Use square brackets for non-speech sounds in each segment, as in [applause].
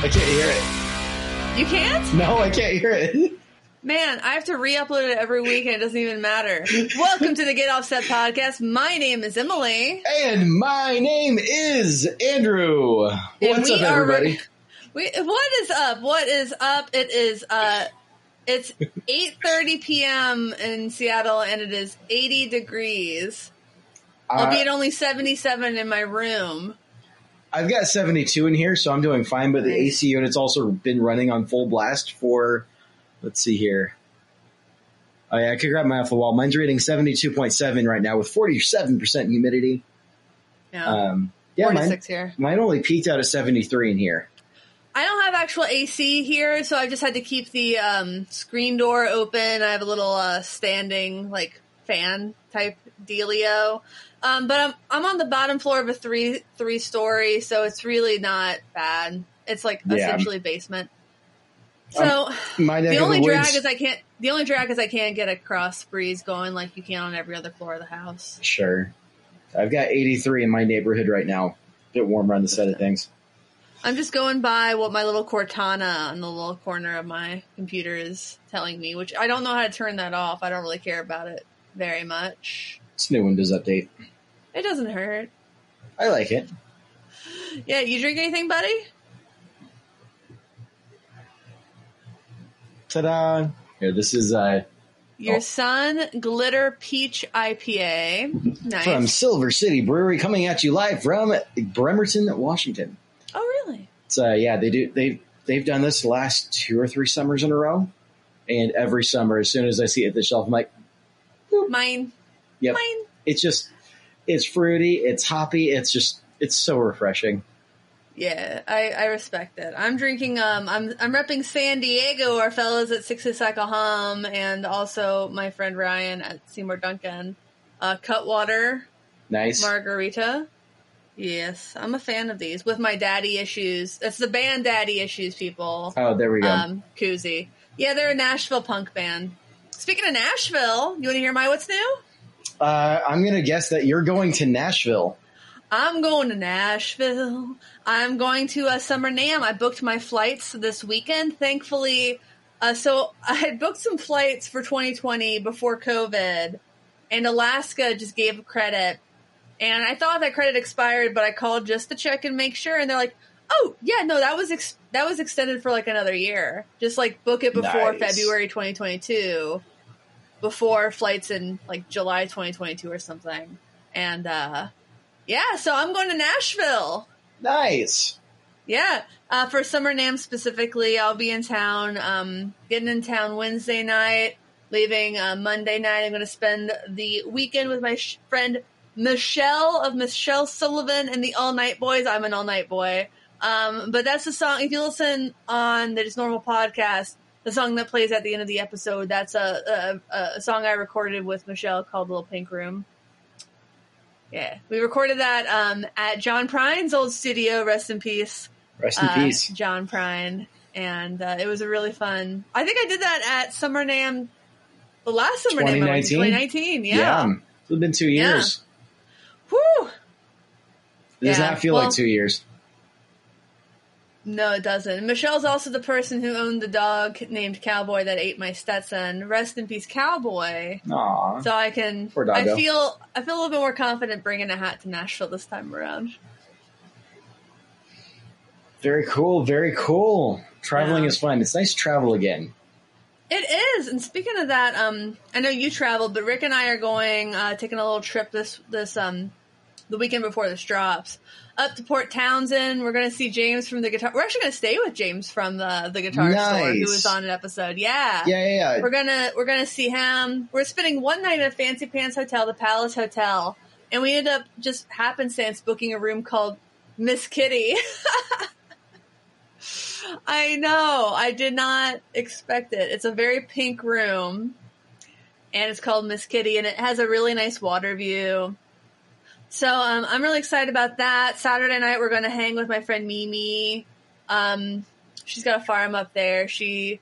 I can't hear it. You can't? No, I can't hear it. Man, I have to re-upload it every week and it doesn't even matter. Welcome to the Get Offset podcast. My name is Emily. And my name is Andrew. And What's up, everybody? We, what is up? What is up? It is uh it's 8:30 p.m. in Seattle and it is 80 degrees. Uh, Albeit only 77 in my room. I've got 72 in here, so I'm doing fine, but the. AC unit's also been running on full blast for, let's see here. Oh, yeah, I could grab mine off the wall. Mine's reading 72.7 right now with 47% humidity. Yeah. Um, yeah, mine, 46 here. mine only peaked out at 73 in here. I don't have actual AC here, so I've just had to keep the um, screen door open. I have a little uh, standing like fan type dealio, um, but I'm I'm on the bottom floor of a three three story, so it's really not bad. It's like Yeah. essentially basement. So My the only drag is I can't. The only drag is I can't get a cross breeze going like you can on every other floor of the house. Sure. I've got 83 in my neighborhood right now. A bit warmer on the side of things. I'm just going by what my little Cortana on the little corner of my computer is telling me, which I don't know how to turn that off. I don't really care about it very much. It's new Windows update. It doesn't hurt. I like it. Yeah, you drink anything, buddy? Ta-da! Here, this is uh, Your Oh. Sun Glitter Peach IPA. Nice. from Silver City Brewery, coming at you live from Bremerton, Washington. oh, really? It's uh, yeah, they do they they've done this the last two or three summers in a row, and every summer, as soon as I see it at the shelf, I'm like, Mine. Yep. Mine. It's just it's fruity, it's hoppy, it's just it's so refreshing. Yeah, I, I respect it. I'm drinking. Um, I'm I'm repping San Diego, our fellows at Six Hum, and also my friend Ryan at Seymour Duncan. Uh, Cutwater Nice. Margarita. Yes, I'm a fan of these with my daddy issues. That's the band Daddy Issues, people. Oh, there we go. Um, koozie. Yeah, they're a Nashville punk band. Speaking of Nashville, you want to hear my what's new? Uh, I'm gonna guess that you're going to Nashville. I'm going to Nashville. I'm going to uh, Summer NAMM. I booked my flights this weekend. Thankfully, uh, so [laughs] I had booked some flights for 2020 before COVID, and Alaska just gave a credit. And I thought that credit expired, but I called just to check and make sure, and they're like, "Oh, yeah, no, that was ex- that was extended for like another year. Just like book it before Nice. February 2022, before flights in like July 2022 or something." And uh, yeah, so I'm going to Nashville. Nice. Yeah, uh, for Summer NAMM specifically, I'll be in town. Um, getting in town Wednesday night, leaving uh, Monday night. I'm going to spend the weekend with my sh- friend Michelle of Michelle Sullivan and the All Night Boys. I'm an All Night Boy. Um, but that's the song. If you listen on the Just Normal podcast, the song that plays at the end of the episode, that's a, a, a song I recorded with Michelle called Little Pink Room. Yeah, we recorded that um, at John Prine's old studio. Rest in peace Rest in uh, peace. John Prine, and uh, it was a really fun. I think I did that at Summer NAMM, the last Summer NAMM, I went to, 2019? 2019. Yeah. It's been two Yeah. years. Whew. It does Yeah, not feel well- like two years. No, it doesn't. Michelle's also the person who owned the dog named Cowboy that ate my Stetson. Rest in peace, Cowboy. Aw. So I can. I feel. I feel a little bit more confident bringing a hat to Nashville this time around. Very cool. Very cool. Traveling Yeah. is fun. It's nice to travel again. It is. And speaking of that, um, I know you traveled, but Rick and I are going, uh, taking a little trip this, this, um, the weekend before this drops up to Port Townsend. We're going to see James from the guitar. We're actually going to stay with James from the, the guitar store who was on an episode. Yeah. Yeah, yeah, yeah. We're gonna we're gonna see him. We're spending one night at a fancy pants hotel, the Palace Hotel, and we ended up just happenstance booking a room called Miss Kitty. [laughs] I know. I did not expect it. It's a very pink room, and it's called Miss Kitty, and it has a really nice water view. So um, I'm really excited about that. Saturday night we're going to hang with my friend Mimi. Um, she's got a farm up there. She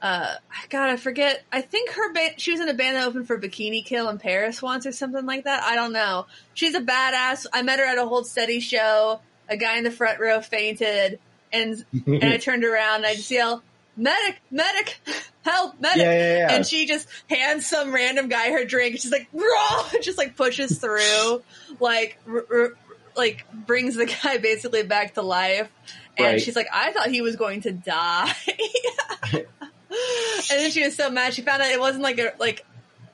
uh god i forget i think her band she was in a band that opened for bikini kill in paris once or something like that i don't know she's a badass i met her at a hold steady show a guy in the front row fainted and [laughs] and I turned around and I just yell, "Medic, medic, help, medic!" Yeah, yeah, yeah. And she just hands some random guy her drink. She's like, "Raw!" [laughs] Just like pushes through, [laughs] like, r- r- like brings the guy basically back to life. And Right. she's like, "I thought he was going to die." [laughs] and then she was so mad. She found out it wasn't like a like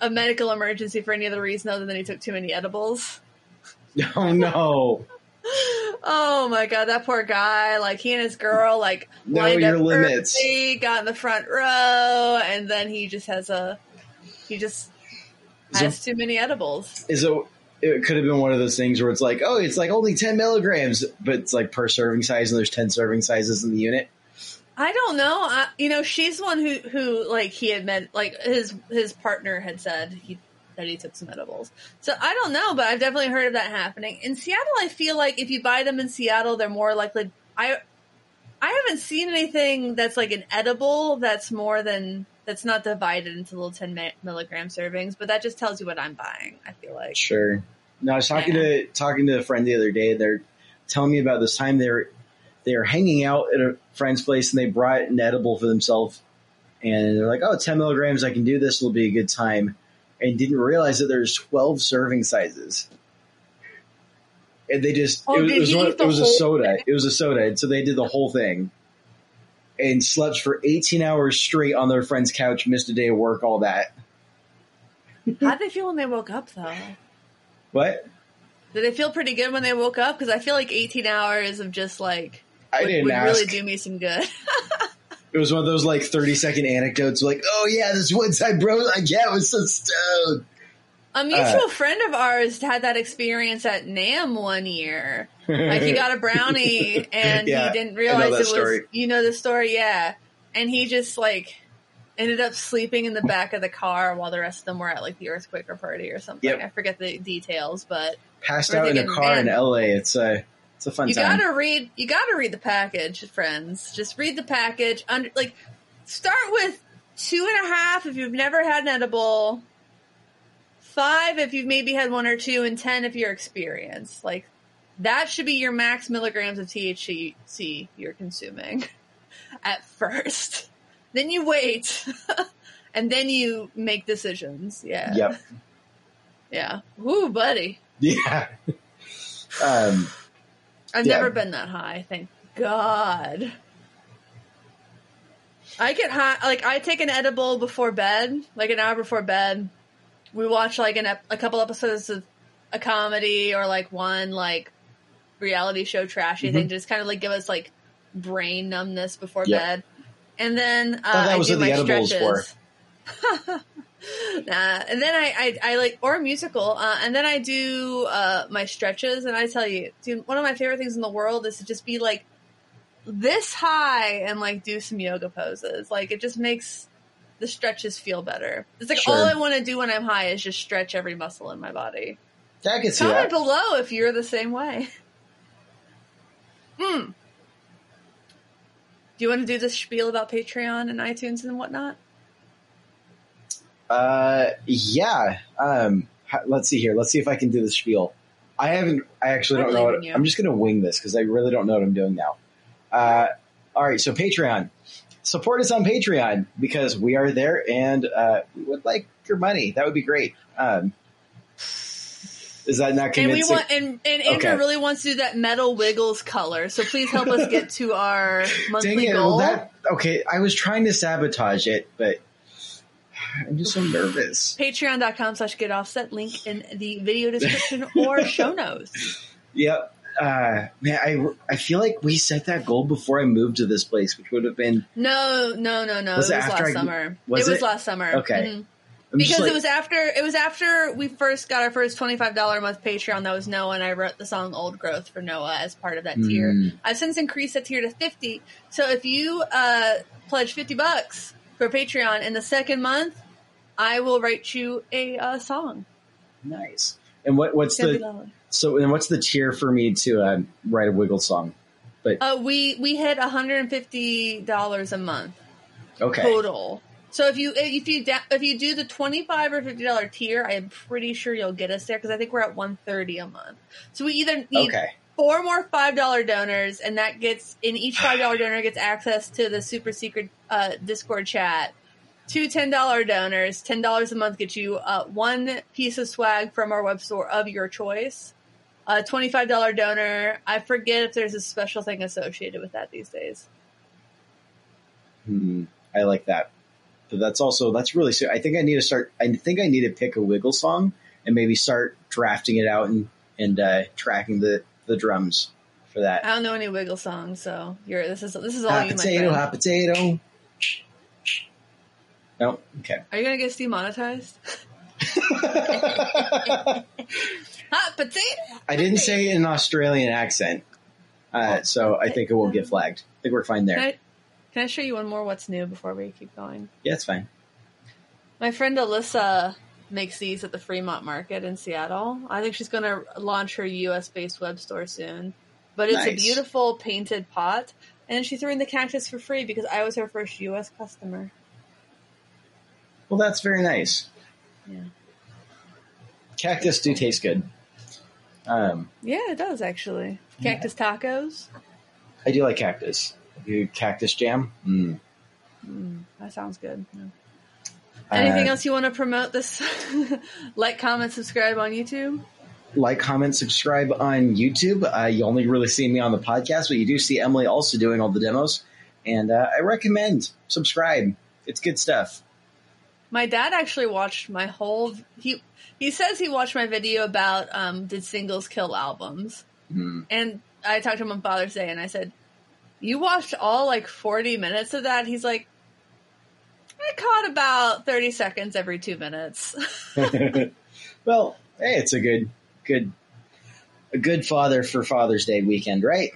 a medical emergency for any other reason other than he took too many edibles. Oh no. Oh my god, that poor guy! Like he and his girl, like Know your up limits. early, got in the front row, and then he just has a he just So- has too many edibles. Is it? It could have been one of those things where it's like, oh, it's like only ten milligrams, but it's like per serving size, and there's ten serving sizes in the unit. I don't know. I, you know, she's the one who who like he had met, like his his partner had said he that he took some edibles. So I don't know, but I've definitely heard of that happening in Seattle. I feel like if you buy them in Seattle, they're more likely. I I haven't seen anything that's like an edible that's more than that's not divided into little ten mi- milligram servings, but that just tells you what I'm buying. I feel like. Sure. No, I was talking to talking to a friend the other day. They're telling me about this time they're they're hanging out at a friend's place and they brought an edible for themselves, and they're like, "Oh, 10 milligrams, I can do this. It'll be a good time," and didn't realize that there's twelve serving sizes. And they just Oh, it was—it was, one- the it was a soda. It was a soda, and so they did the whole thing. And slept for 18 hours straight on their friend's couch, missed a day of work, all that. How'd they feel when they woke up though? What? Did they feel pretty good when they woke up? Because I feel like 18 hours of just like I would, didn't would really do me some good. [laughs] It was one of those like 30 second anecdotes like, oh yeah, this one time bro, like, yeah, I was so stoned. A uh, mutual friend of ours had that experience at NAMM one year. Like he got a brownie [laughs] and Yeah, he didn't realize it was story. you know the story, yeah. And he just like ended up sleeping in the back of the car while the rest of them were at like the EarthQuaker party or something. Yep. I forget the details, but Passed out in a car in. LA. It's a, it's a fun you time. gotta read you gotta read the package, friends. Just read the package. Under like start with two and a half if you've never had an edible. Five if you've maybe had one or two, and ten if you're experienced. Like that should be your max milligrams of THC you're consuming [laughs] at first. Then you wait, [laughs] and then you make decisions. Yeah, Yep. yeah. Woo, buddy. [laughs] Yeah. um, I've Yeah. never been that high, thank God. I get high, like I take an edible before bed, like an hour before bed. We watch like an ep- a couple episodes of a comedy or like one like reality show trashy thing, just kind of like give us like brain numbness before Yep. bed. And then uh, that I was do what the my edible was for. stretches. [laughs] nah, [laughs] and then I, I, I like or a musical, uh, and then I do uh, my stretches. And I tell you, dude, one of my favorite things in the world is to just be like this high and like do some yoga poses. Like it just makes the stretches feel better. It's like Sure. all I want to do when I'm high is just stretch every muscle in my body. yeah, I can see Comment that. below if you're the same way. Hmm. Do you want to do this spiel about Patreon and iTunes and whatnot? Uh, yeah. Um, let's see here. Let's see if I can do the spiel. I haven't. I actually don't know. What. I'm just going to wing this because I really don't know what I'm doing now. Uh, all right. So Patreon, support us on Patreon because we are there and uh, we would like your money. That would be great. Um, is that not And we want and, and Andrew Okay. really wants to do that metal wiggles color. So please help us get to our [laughs] monthly Dang it! goal. Well, that okay. I was trying to sabotage it, but I'm just so nervous. Patreon.com slash get offset link in the video description or [laughs] show notes. Yep. Uh, man, I, I feel like we set that goal before I moved to this place, which would have been No, no, no, no. Was it it was last I- summer. was it was it? last summer. Okay. Mhm. Because like- it was after it was after we first got our first twenty five dollar a month Patreon. That was Noah, and I wrote the song "Old Growth" for Noah as part of that tier. Mm. I've since increased that tier to fifty. So if you uh, pledge fifty bucks for Patreon in the second month, I will write you a uh, song. nice. And what what's It's gonna be the so and what's the tier for me to uh, write a wiggle song? Uh, we we hit one hundred and fifty dollars a month Okay, total. So if you if you da- if you do the twenty five or fifty dollar tier, I am pretty sure you'll get us there because I think we're at one thirty a month. So we either need okay, four more five dollar donors, and that gets in each five dollar donor gets access to the super secret uh, Discord chat. Two ten dollar donors, ten dollars a month gets you uh, one piece of swag from our web store of your choice. A twenty five dollar donor. I forget if there's a special thing associated with that these days. Hmm, I like that. But that's also that's really. I think I need to start. I think I need to pick a Wiggle song and maybe start drafting it out and and uh, tracking the the drums for that. I don't know any Wiggle songs, so you're this is this is all Hot you, potato, hot potato. No, okay. Are you gonna get demonetized? [laughs] Hot potato. I didn't say it in an Australian accent, uh, so I think it will get flagged. I think we're fine Can there. I, can I show you one more what's new before we keep going? Yeah, it's fine. My friend Alyssa makes these at the Fremont Market in Seattle. I think she's going to launch her US based web store soon. But it's a beautiful painted pot. And she threw in the cactus for free because I was her first US customer. Well, that's very nice. Yeah. Cactus do taste good. Um, Yeah, it does actually. Cactus tacos. I do like cactus. You cactus jam. Mm. Mm, that sounds good. Yeah. Anything Uh, else you want to promote this? [laughs] like, comment, subscribe on YouTube. Like, comment, subscribe on YouTube. Uh, you only really see me on the podcast, but you do see Emily also doing all the demos. And uh, I recommend subscribe. It's good stuff. My dad actually watched my whole. He he says he watched my video about um, did singles kill albums, Mm. and I talked to him on Father's Day, and I said, "You watched all like forty minutes of that?" He's like, "I caught about thirty seconds every two minutes." [laughs] [laughs] well, hey, it's a good, good, a good father for Father's Day weekend, right?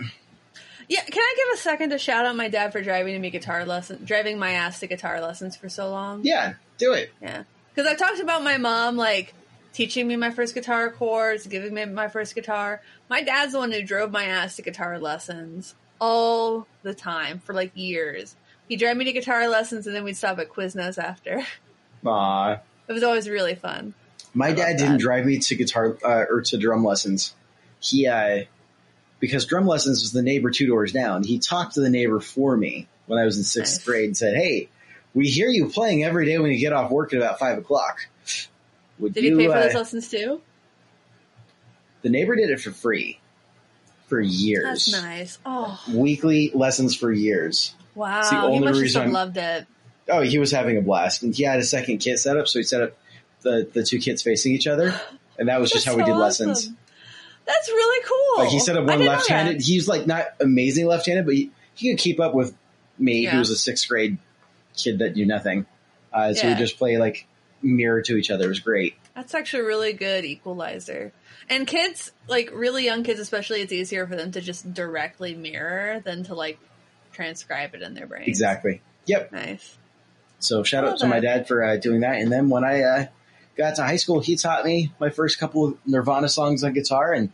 Yeah, can I give a second to shout out my dad for driving me guitar lesson, driving my ass to guitar lessons for so long? Yeah, do it. Yeah. Because I talked about my mom, like, teaching me my first guitar chords, giving me my first guitar. My dad's the one who drove my ass to guitar lessons all the time for, like, years. He'd drive me to guitar lessons and then we'd stop at Quiznos after. Aw. It was always really fun. My dad didn't drive me to guitar uh, or to drum lessons. He, uh, because drum lessons was the neighbor two doors down. He talked to the neighbor for me when I was in sixth Nice. grade and said, "Hey, we hear you playing every day when you get off work at about five o'clock. Would Did you?" he pay for uh, those lessons too? the neighbor did it for free for years. That's nice. Oh, Weekly lessons for years. wow. It's the He only must reason have loved it. Oh, he was having a blast, and he had a second kit set up, so he set up the the two kits facing each other, and that was [laughs] just how we did lessons. That's really cool. Like he set up one left-handed. that. He's like not amazing left-handed, but he, he could keep up with me, Yeah. who was a sixth grade kid that knew nothing. Uh, so Yeah. we just play like mirror to each other. It was great. That's actually a really good equalizer. And kids, like really young kids especially, it's easier for them to just directly mirror than to like transcribe it in their brain. Exactly. Yep. Nice. So shout out to my dad for uh, doing that. And then when I uh, got to high school, he taught me my first couple of Nirvana songs on guitar and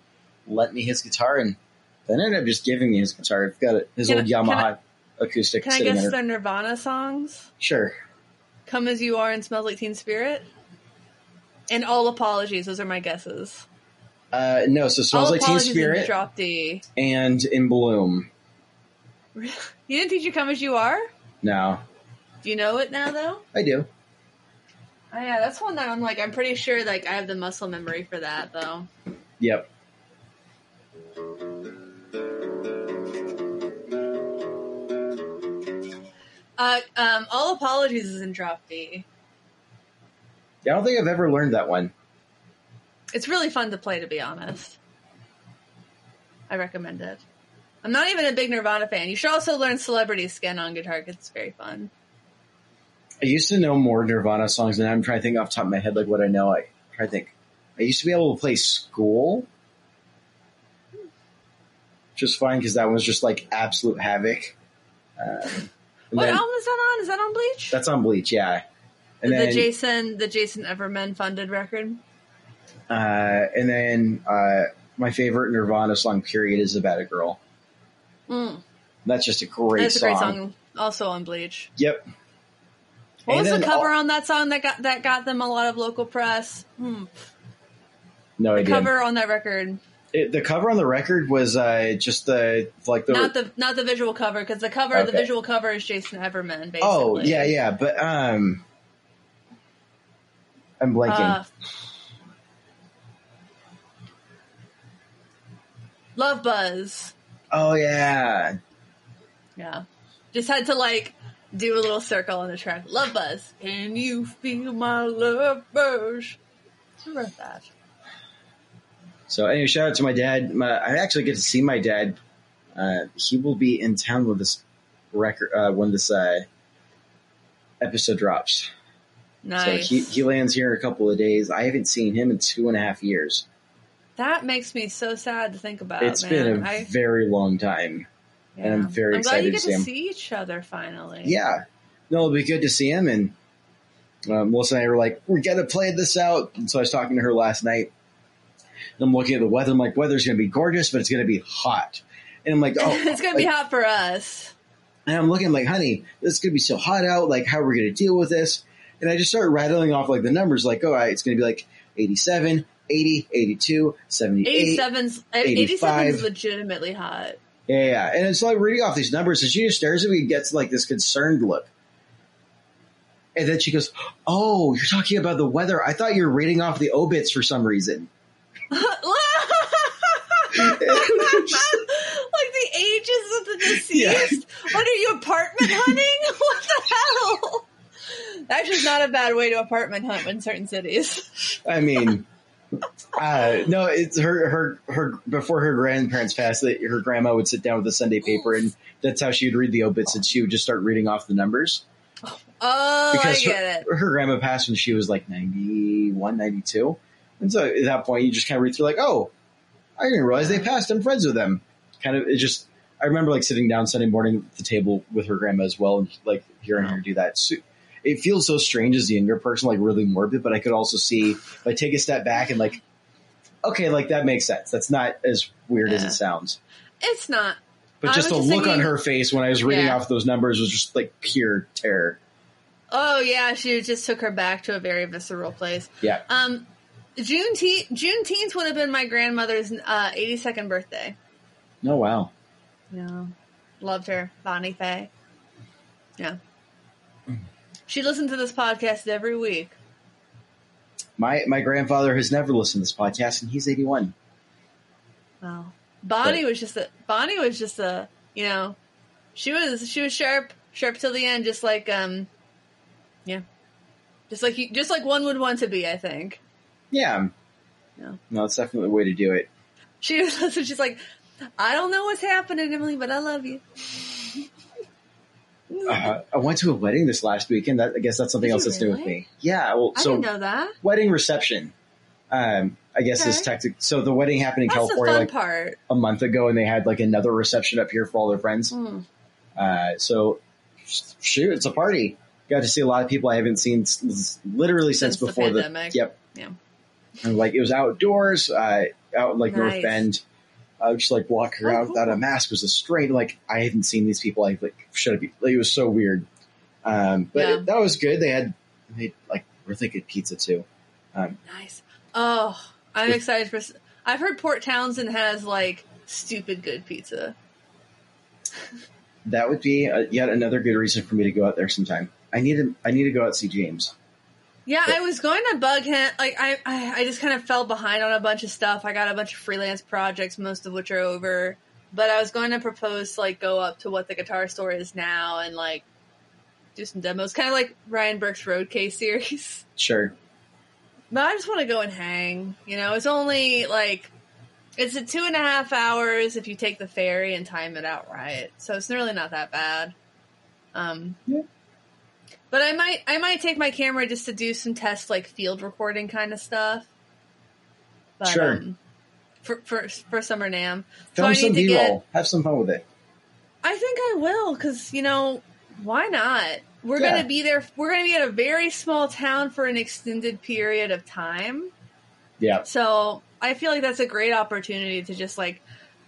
lent me his guitar, and then ended up just giving me his guitar. I've got it, his Can old I- Yamaha acoustic Can I guess there. their Nirvana songs? Sure. Come as you are and smells like Teen Spirit. And all apologies. Those are my guesses. Uh, no, so smells all like Teen Spirit Drop D. and In Bloom. [laughs] You didn't teach you Come as you are? No, Do you know it now though? I do. Oh yeah, that's one that I'm like I'm pretty sure like I have the muscle memory for that though. Yep. Uh, um, all apologies is in drop D. Yeah, I don't think I've ever learned that one. It's really fun to play, to be honest. I recommend it. I'm not even a big Nirvana fan. You should also learn Celebrity Skin on guitar 'cause it's very fun. I used to know more Nirvana songs, and I'm trying to think off the top of my head like what I know. I try to think. I used to be able to play School, just fine because that was just like absolute havoc. Um, What then- album is that on? Is that on Bleach? That's on Bleach, yeah. And the then, Jason, the Jason Everman funded record. uh, and then uh, my favorite Nirvana song, period, is "About a Girl." Mm. That's just a great That's a great song. Also on Bleach. Yep. What And was the cover all- on that song that got that got them a lot of local press? Hmm. No The cover on that record. It, the cover on the record was uh, just the like the not the not the visual cover because the cover the visual cover is Jason Everman. Basically. oh yeah yeah but um I'm blanking. Uh, Love Buzz. oh yeah, Yeah. Just had to like do a little circle on the track. Love Buzz. Can you feel my love buzz? Who wrote that? So anyway, shout out to my dad. My, I actually get to see my dad. Uh, he will be in town with this record uh, when this uh, episode drops. Nice. So he, he lands here in a couple of days. I haven't seen him in two and a half years. that makes me so sad to think about. It's man. been a I, very long time. And I'm very I'm glad excited to get see to see each other finally. Yeah, no, it'll be good to see him. And uh, Melissa and I were like, "We got to play this out." And so I was talking to her last night. And I'm looking at the weather. I'm like, "Weather's going to be gorgeous, but it's going to be hot." And I'm like, [laughs] "Oh, it's gonna be hot for us. And I'm looking I'm like, honey, this is going to be so hot out. Like, how are we going to deal with this? And I just start rattling off like the numbers, like, all right, it's going to be like 87, 80, 82, 78. 87's 85. 87's legitimately hot. Yeah, yeah. And it's like reading off these numbers, and she just stares at me and gets like this concerned look. And then she goes, Oh, you're talking about the weather. I thought you were reading off the obits for some reason. [laughs] [laughs] like the ages of the deceased. What are you apartment [laughs] hunting? What the hell? That's just not a bad way to apartment hunt in certain cities. I mean, uh, no, it's her, her, her, before her grandparents passed, that her grandma would sit down with a Sunday paper, and that's how she would read the obits, and she would just start reading off the numbers. Oh, because I get her, it. her grandma passed when she was like 91, 92. And so at that point, you just kind of read through, like, oh, I didn't realize they passed. I'm friends with them. Kind of, it just, I remember like sitting down Sunday morning at the table with her grandma as well and like hearing her do that. So, it feels so strange as the younger person, like really morbid, but I could also see, if I take a step back and like, okay, like that makes sense. That's not as weird as it sounds. It's not. But just the was look just on her face when I was reading Yeah. off those numbers was just like pure terror. Oh yeah, she just took her back to a very visceral place. Yeah. Um, Juneteenth, Juneteenth would have been my grandmother's uh, 82nd birthday. Oh, wow. Yeah. Loved her. Bonnie Faye. Yeah. She listens to this podcast every week. My my grandfather has never listened to this podcast, and he's eighty one. Wow. Bonnie was just a Bonnie was just a you know she was she was sharp sharp till the end just like um yeah just like you, just like one would want to be I think Yeah, Yeah. no, it's definitely a way to do it. she [laughs] was she's like I don't know what's happening Emily but I love you Uh, I went to a wedding this last weekend. That, I guess that's something Did else that's new with me. Yeah, well, I so didn't know that wedding reception. Um, I guess is Okay. tactic. So the wedding happened in that's California like part a month ago, and they had like another reception up here for all their friends. Hmm. Uh, so shoot, it's a party. Got to see a lot of people I haven't seen s- literally since, Since before the, pandemic. Yep. Yeah. And like it was outdoors, uh, out like North Nice. Bend. I was just like walking Oh, around cool. without a mask was a strange. Like I hadn't seen these people. I like should have. Like, it was so weird. Um, but Yeah. it- that was good. They had they like really good pizza too. Um, nice oh I'm With- excited for I've heard Port Townsend has like stupid good pizza that would be uh yet another good reason for me to go out there sometime. I need to. I need to go out and see James. Yeah, I was going to bug him. Like, I, I, I just kind of fell behind on a bunch of stuff. I got a bunch of freelance projects, most of which are over. But I was going to propose to, like, go up to what the guitar store is now and, like, do some demos. Kind of like Ryan Burke's Road Case series. [laughs] Sure. But I just want to go and hang. You know, it's only, like, it's a two and a half hours if you take the ferry and time it out right. So it's really not that bad. Um, Yeah. But I might I might take my camera just to do some test like field recording kind of stuff. But, Sure. Um, for for for summer NAMM, so I need some to B get. roll. Have some fun with it. I think I will because you know why not? We're Yeah. gonna be there. We're gonna be at a very small town for an extended period of time. Yeah. So I feel like that's a great opportunity to just like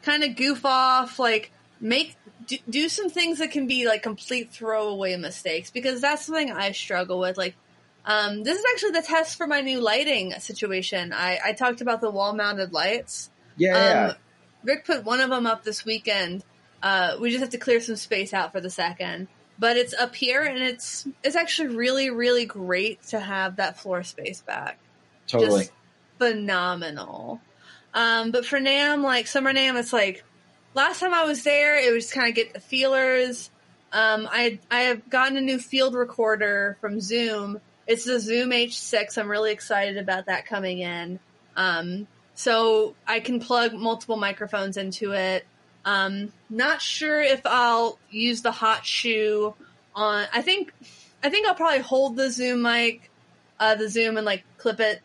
kind of goof off, like make do, do some things that can be like complete throwaway mistakes because that's something I struggle with. Like, um, this is actually the test for my new lighting situation. I, I talked about the wall mounted lights. Yeah, yeah. Um, Rick put one of them up this weekend. Uh, we just have to clear some space out for the second. But it's up here, and it's it's actually really really great to have that floor space back. totally. Just phenomenal. Um, but for NAMM, like Summer NAMM, it's like last time I was there, it was kind of get the feelers. Um, I I have gotten a new field recorder from Zoom. It's the Zoom H6. I'm really excited about that coming in. Um, so I can plug multiple microphones into it. Um, not sure if I'll use the hot shoe on. I think I think I'll probably hold the Zoom mic, uh, the Zoom, and like clip it,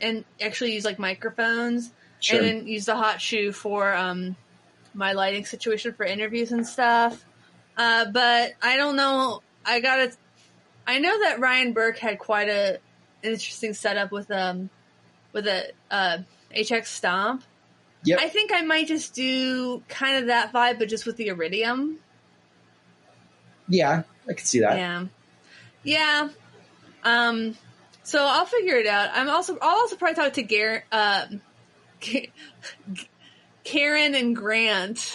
and actually use like microphones, Sure. and then use the hot shoe for um, my lighting situation for interviews and stuff. Uh, but I don't know. I gotta. I know that Ryan Burke had quite a an interesting setup with um with a uh, HX Stomp. Yep. I think I might just do kind of that vibe, but just with the Iridium. yeah, I can see that. Yeah, yeah. Um, so I'll figure it out. I'm also I'll also probably talk to Gar- uh, [laughs] K- Karen and Grant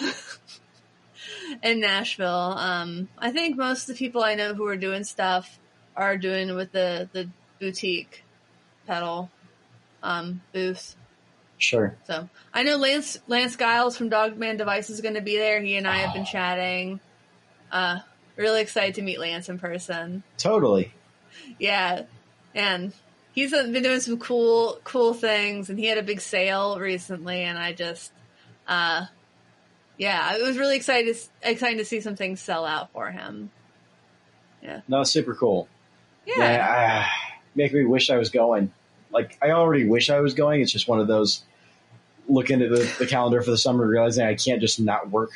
in Nashville. Um, I think most of the people I know who are doing stuff are doing with the the boutique pedal um, booth. Sure. So I know Lance Lance Giles from Dogman Device is going to be there. He and I have been chatting. Uh, really excited to meet Lance in person. Totally. Yeah, and he's been doing some cool cool things, and he had a big sale recently, and I just, uh, yeah, it was really excited exciting to see some things sell out for him. Yeah, no, super cool. Yeah, Yeah, ah, make me wish I was going. Like I already wish I was going. It's just one of those looking at the, the calendar for the summer, realizing I can't just not work.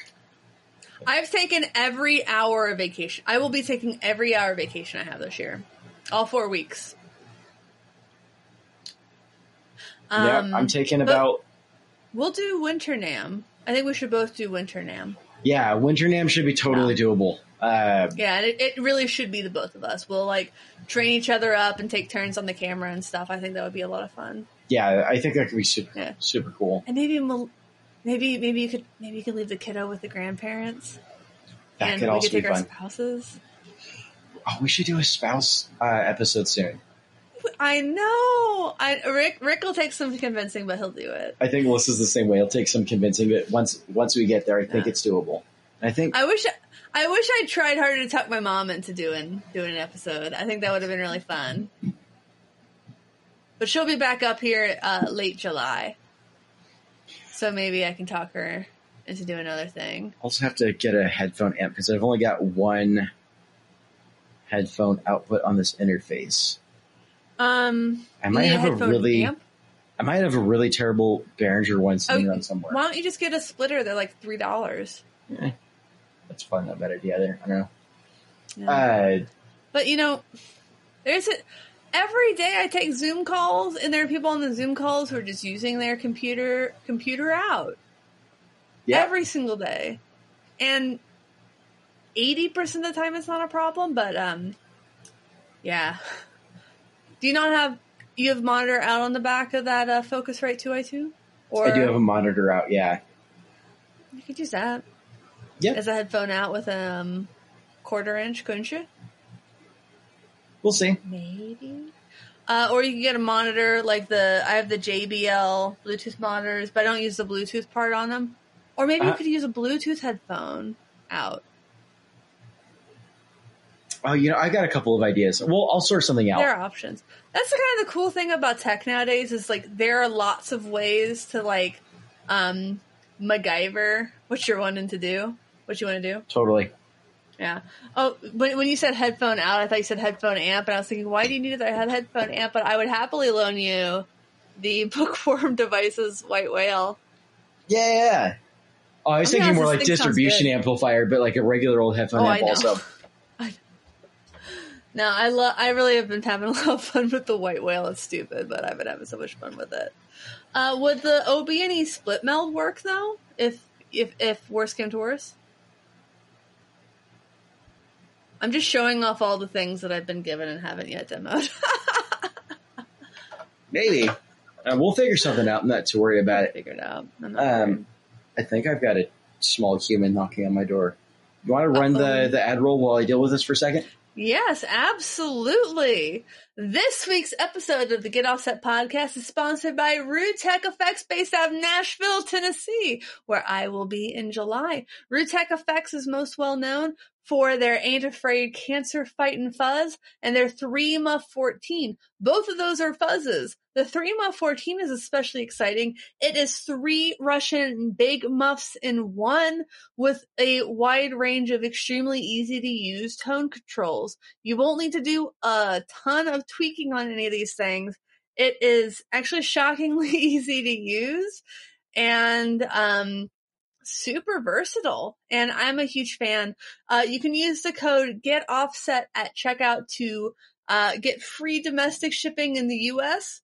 I've taken every hour of vacation. I will be taking every hour of vacation I have this year, all four weeks. yeah, Um, I'm taking but- about We'll do Winter NAMM. I think we should both do Winter NAMM. yeah. Winter NAMM should be totally doable. Uh, Yeah, and it, it really should be the both of us. We'll like train each other up and take turns on the camera and stuff. I think that would be a lot of fun. yeah, I think that could be super Yeah. super cool. And maybe maybe maybe you could maybe you could leave the kiddo with the grandparents, That and could we also could be our fun. spouses. Oh, we should do a spouse uh, episode soon. I know. I Rick Rick will take some convincing, but he'll do it. I think Melissa's the same way. He'll take some convincing, but once once we get there, I think Yeah. it's doable. I think I wish I wish I tried harder to talk my mom into doing doing an episode. I think that would have been really fun. But she'll be back up here uh, late July, so maybe I can talk her into doing another thing. also have to get a headphone amp because I've only got one headphone output on this interface. Um, I might have a really, amp? I might have a really terrible Behringer one sitting Oh, around somewhere. Why don't you just get a splitter? They're like three dollars. Eh, that's probably not a bad idea there. I don't know. Uh, But you know, there's a every day I take Zoom calls, and there are people on the Zoom calls who are just using their computer computer out yeah, every single day, and eighty percent of the time it's not a problem. But um, yeah. [laughs] Do you not have you have monitor out on the back of that uh, Focusrite two i two? Or I do have a monitor out. Yeah, you could use that Yeah, as a headphone out with a um, quarter inch, couldn't you? we'll see. Maybe. Uh, or you can get a monitor like the I have the JBL Bluetooth monitors, but I don't use the Bluetooth part on them. Or maybe you Uh, could use a Bluetooth headphone out. Oh, you know, I got a couple of ideas. Well, I'll sort something out. There are options. That's the kind of the cool thing about tech nowadays is like there are lots of ways to like um MacGyver what you're wanting to do, what you want to do. Totally. Yeah. Oh, when, when you said headphone out, I thought you said headphone amp, and I was thinking, why do you need that headphone amp? But I would happily loan you the [laughs] Bookworm Devices White Whale. Yeah. Oh, I was Oh, yeah, thinking more like distribution amplifier, but like a regular old headphone Oh, I amp also. [laughs] No, I love. I really have been having a [laughs] lot of fun with the White Whale. It's stupid, but I've been having so much fun with it. Uh, would the OB&E split meld work though? If if if worse came to worse, I'm just showing off all the things that I've been given and haven't yet demoed. [laughs] Maybe. Uh, we'll figure something out. I'm not to worry about it. Figure it out. I'm not worried. Um, I think I've got a small human knocking on my door. You want to run Uh-oh. the, the ad roll while I deal with this for a second? Yes, absolutely. This week's episode of the Get Offset podcast is sponsored by Rude Tech Effects based out of Nashville, Tennessee, where I will be in July. Rude Tech Effects is most well known for their Ain't Afraid Cancer Fightin' Fuzz and their 3MA 14. Both of those are fuzzes. The 3MuF-14 is especially exciting. It is three Russian big muffs in one with a wide range of extremely easy to use tone controls. You won't need to do a ton of tweaking on any of these things. It is actually shockingly [laughs] easy to use and um, super versatile. And I'm a huge fan. Uh, you can use the code Get Offset at checkout to uh, get free domestic shipping in the U.S.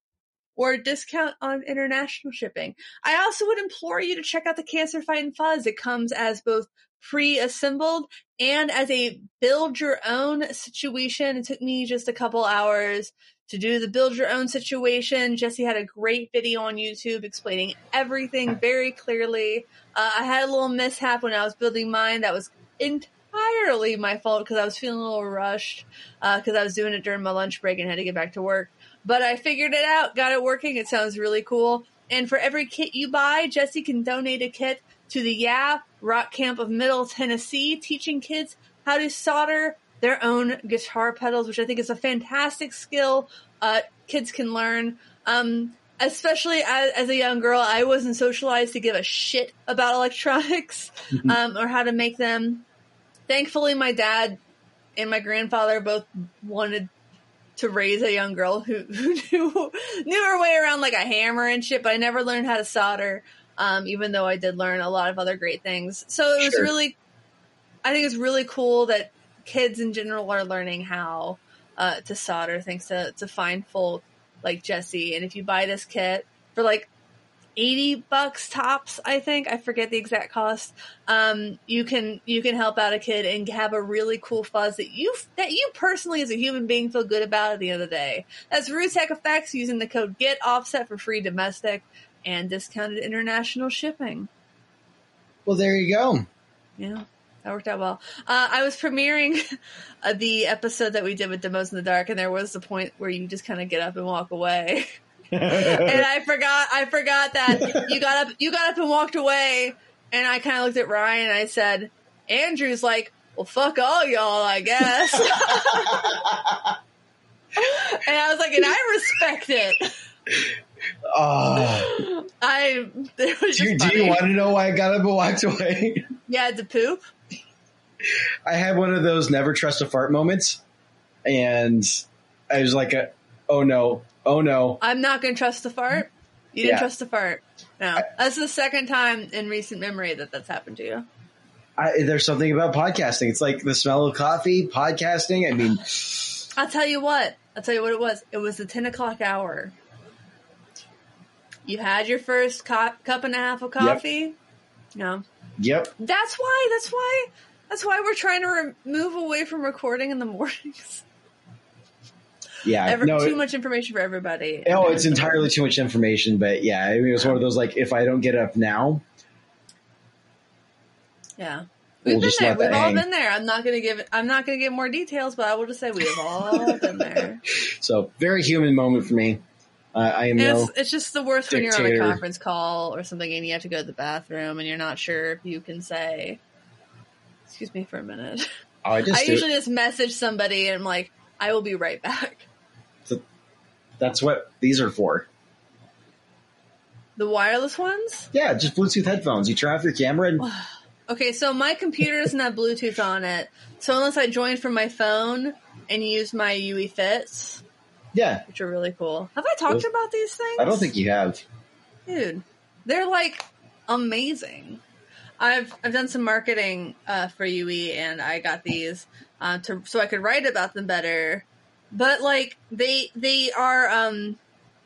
or a discount on international shipping. I also would implore you to check out the Cancer Fighting Fuzz. It comes as both pre-assembled and as a build your own situation. It took me just a couple hours to do the build your own situation. Jesse had a great video on YouTube explaining everything very clearly. Uh, I had a little mishap when I was building mine that was entirely my fault because I was feeling a little rushed because I was doing it during my lunch break and had to get back to work. But I figured it out, got it working. It sounds really cool. And for every kit you buy, Jesse can donate a kit to the Yeah Rock Camp of Middle Tennessee, teaching kids how to solder their own guitar pedals, which I think is a fantastic skill uh, kids can learn. Um, especially as, as a young girl, I wasn't socialized to give a shit about electronics um, or how to make them. Thankfully, my dad and my grandfather both wanted to raise a young girl who, [laughs] who knew, knew her way around like a hammer and shit, but I never learned how to solder, um, even though I did learn a lot of other great things. So it was Sure. really, I think it's really cool that kids in general are learning how uh, to solder thanks to, to fine folk like Jesse. And if you buy this kit for like 80 bucks tops, I think, I forget the exact cost, um, you can, you can help out a kid and have a really cool fuzz that you, that you personally as a human being feel good about at the end of the day. That's Rude Tech Effects using the code GET OFFSET for free domestic and discounted international shipping. Well, there you go. Yeah, that worked out well. Uh, I was premiering uh, [laughs] the episode that we did with Demos in the Dark, and there was the point where you just kind of get up and walk away. [laughs] and I forgot, I forgot that you got up, you got up and walked away, and I kind of looked at Ryan and I said, "Andrew's like, well, fuck all y'all, I guess." [laughs] and I was like, and I respect it. Ah. I do, you, do you want to know why I got up and walked away? Yeah, to poop. I had one of those never trust a fart moments, and I was like, a, "Oh no, oh no." I'm not going to trust the fart. You didn't Yeah. trust the fart. No, that's the second time in recent memory that that's happened to you. I, there's something about podcasting. It's like the smell of coffee, podcasting. I mean, I'll tell you what. I'll tell you what it was. It was the ten o'clock hour. You had your first co- cup and a half of coffee. No, yep. that's why. That's why. That's why we're trying to re- move away from recording in the [laughs] mornings. Yeah, Ever, no, too it- much information for everybody. Oh, it's entirely too much information, but yeah, I mean, it was one of those like, if I don't get up now, Yeah. We'll We've been just there. We've all hang. been there. I'm not gonna give I'm not gonna give more details, but I will just say we have all been there. [laughs] so very human moment for me. Uh, I am no, it's, it's just the worst when you're on a conference call or something and you have to go to the bathroom and you're not sure if you can say, "Excuse me for a minute." I [laughs] just I usually just message somebody and I'm like, "I will be right back." that's what these are for. The wireless ones. Yeah, just Bluetooth headphones. You turn off your camera and [sighs] Okay, so my computer doesn't have Bluetooth on it, so unless I join from my phone and use my UE Fits, yeah, which are really cool. Have I talked Well, about these things? I don't think you have. dude they're like amazing i've i've done some marketing uh, for ue and i got these uh, to so i could write about them better. But like they they are um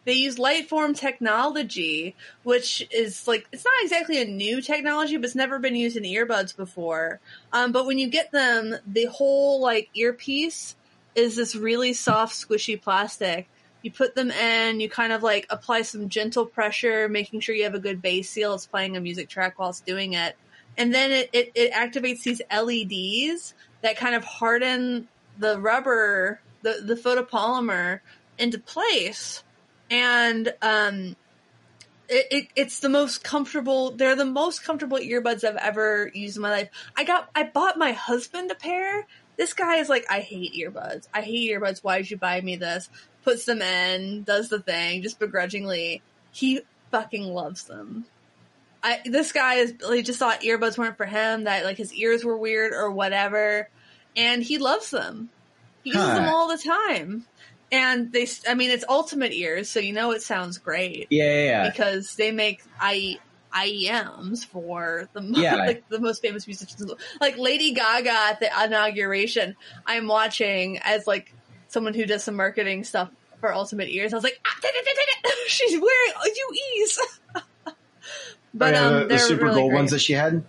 they use light form technology which is like it's not exactly a new technology but it's never been used in earbuds before. Um but when you get them the whole like earpiece is this really soft squishy plastic You put them in, you kind of like apply some gentle pressure, making sure you have a good bass seal. It's playing a music track while it's doing it. And then it, it, it activates these LEDs that kind of harden the rubber, the, the photopolymer into place. And um, it, it, it's the most comfortable. They're the most comfortable earbuds I've ever used in my life. I got, I bought my husband a pair. This guy is like, I hate earbuds. I hate earbuds. Why did you buy me this? Puts them in, does the thing, just begrudgingly. He fucking loves them. I this guy is he just thought earbuds weren't for him. That like his ears were weird or whatever, and he loves them. He uses Huh. them all the time. And they, I mean, it's ultimate ears, so you know it sounds great Yeah, yeah, yeah. because they make I IEMs for the Yeah. [laughs] like the most famous musicians, like Lady Gaga at the inauguration. I'm watching as like someone who does some marketing stuff for Ultimate Ears. I was like, ah, [laughs] she's wearing UEs. [laughs] but Oh, yeah, um, the, the they're super really gold great. ones that she had.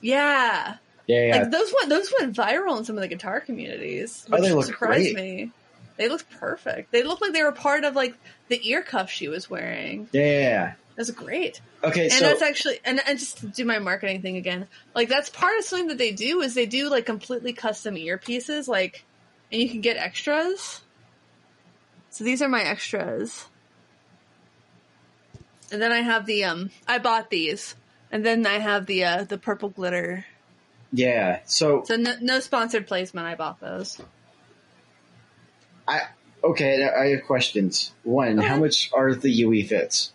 yeah, Yeah, yeah. like those went those went viral in some of the guitar communities. Oh, Which they look surprised great. me. They looked perfect. They looked like they were part of like the ear cuff she was wearing. yeah, yeah, yeah. It was great. Okay, And so that's actually, and, and just to do my marketing thing again, like that's part of something that they do is they do like completely custom earpieces, like, and you can get extras. So these are my extras. And then I have the um, I bought these, and then I have the uh, the purple glitter. yeah, so So no, no sponsored placement. I bought those. I okay. I have questions. One, Okay. how much are the UE fits?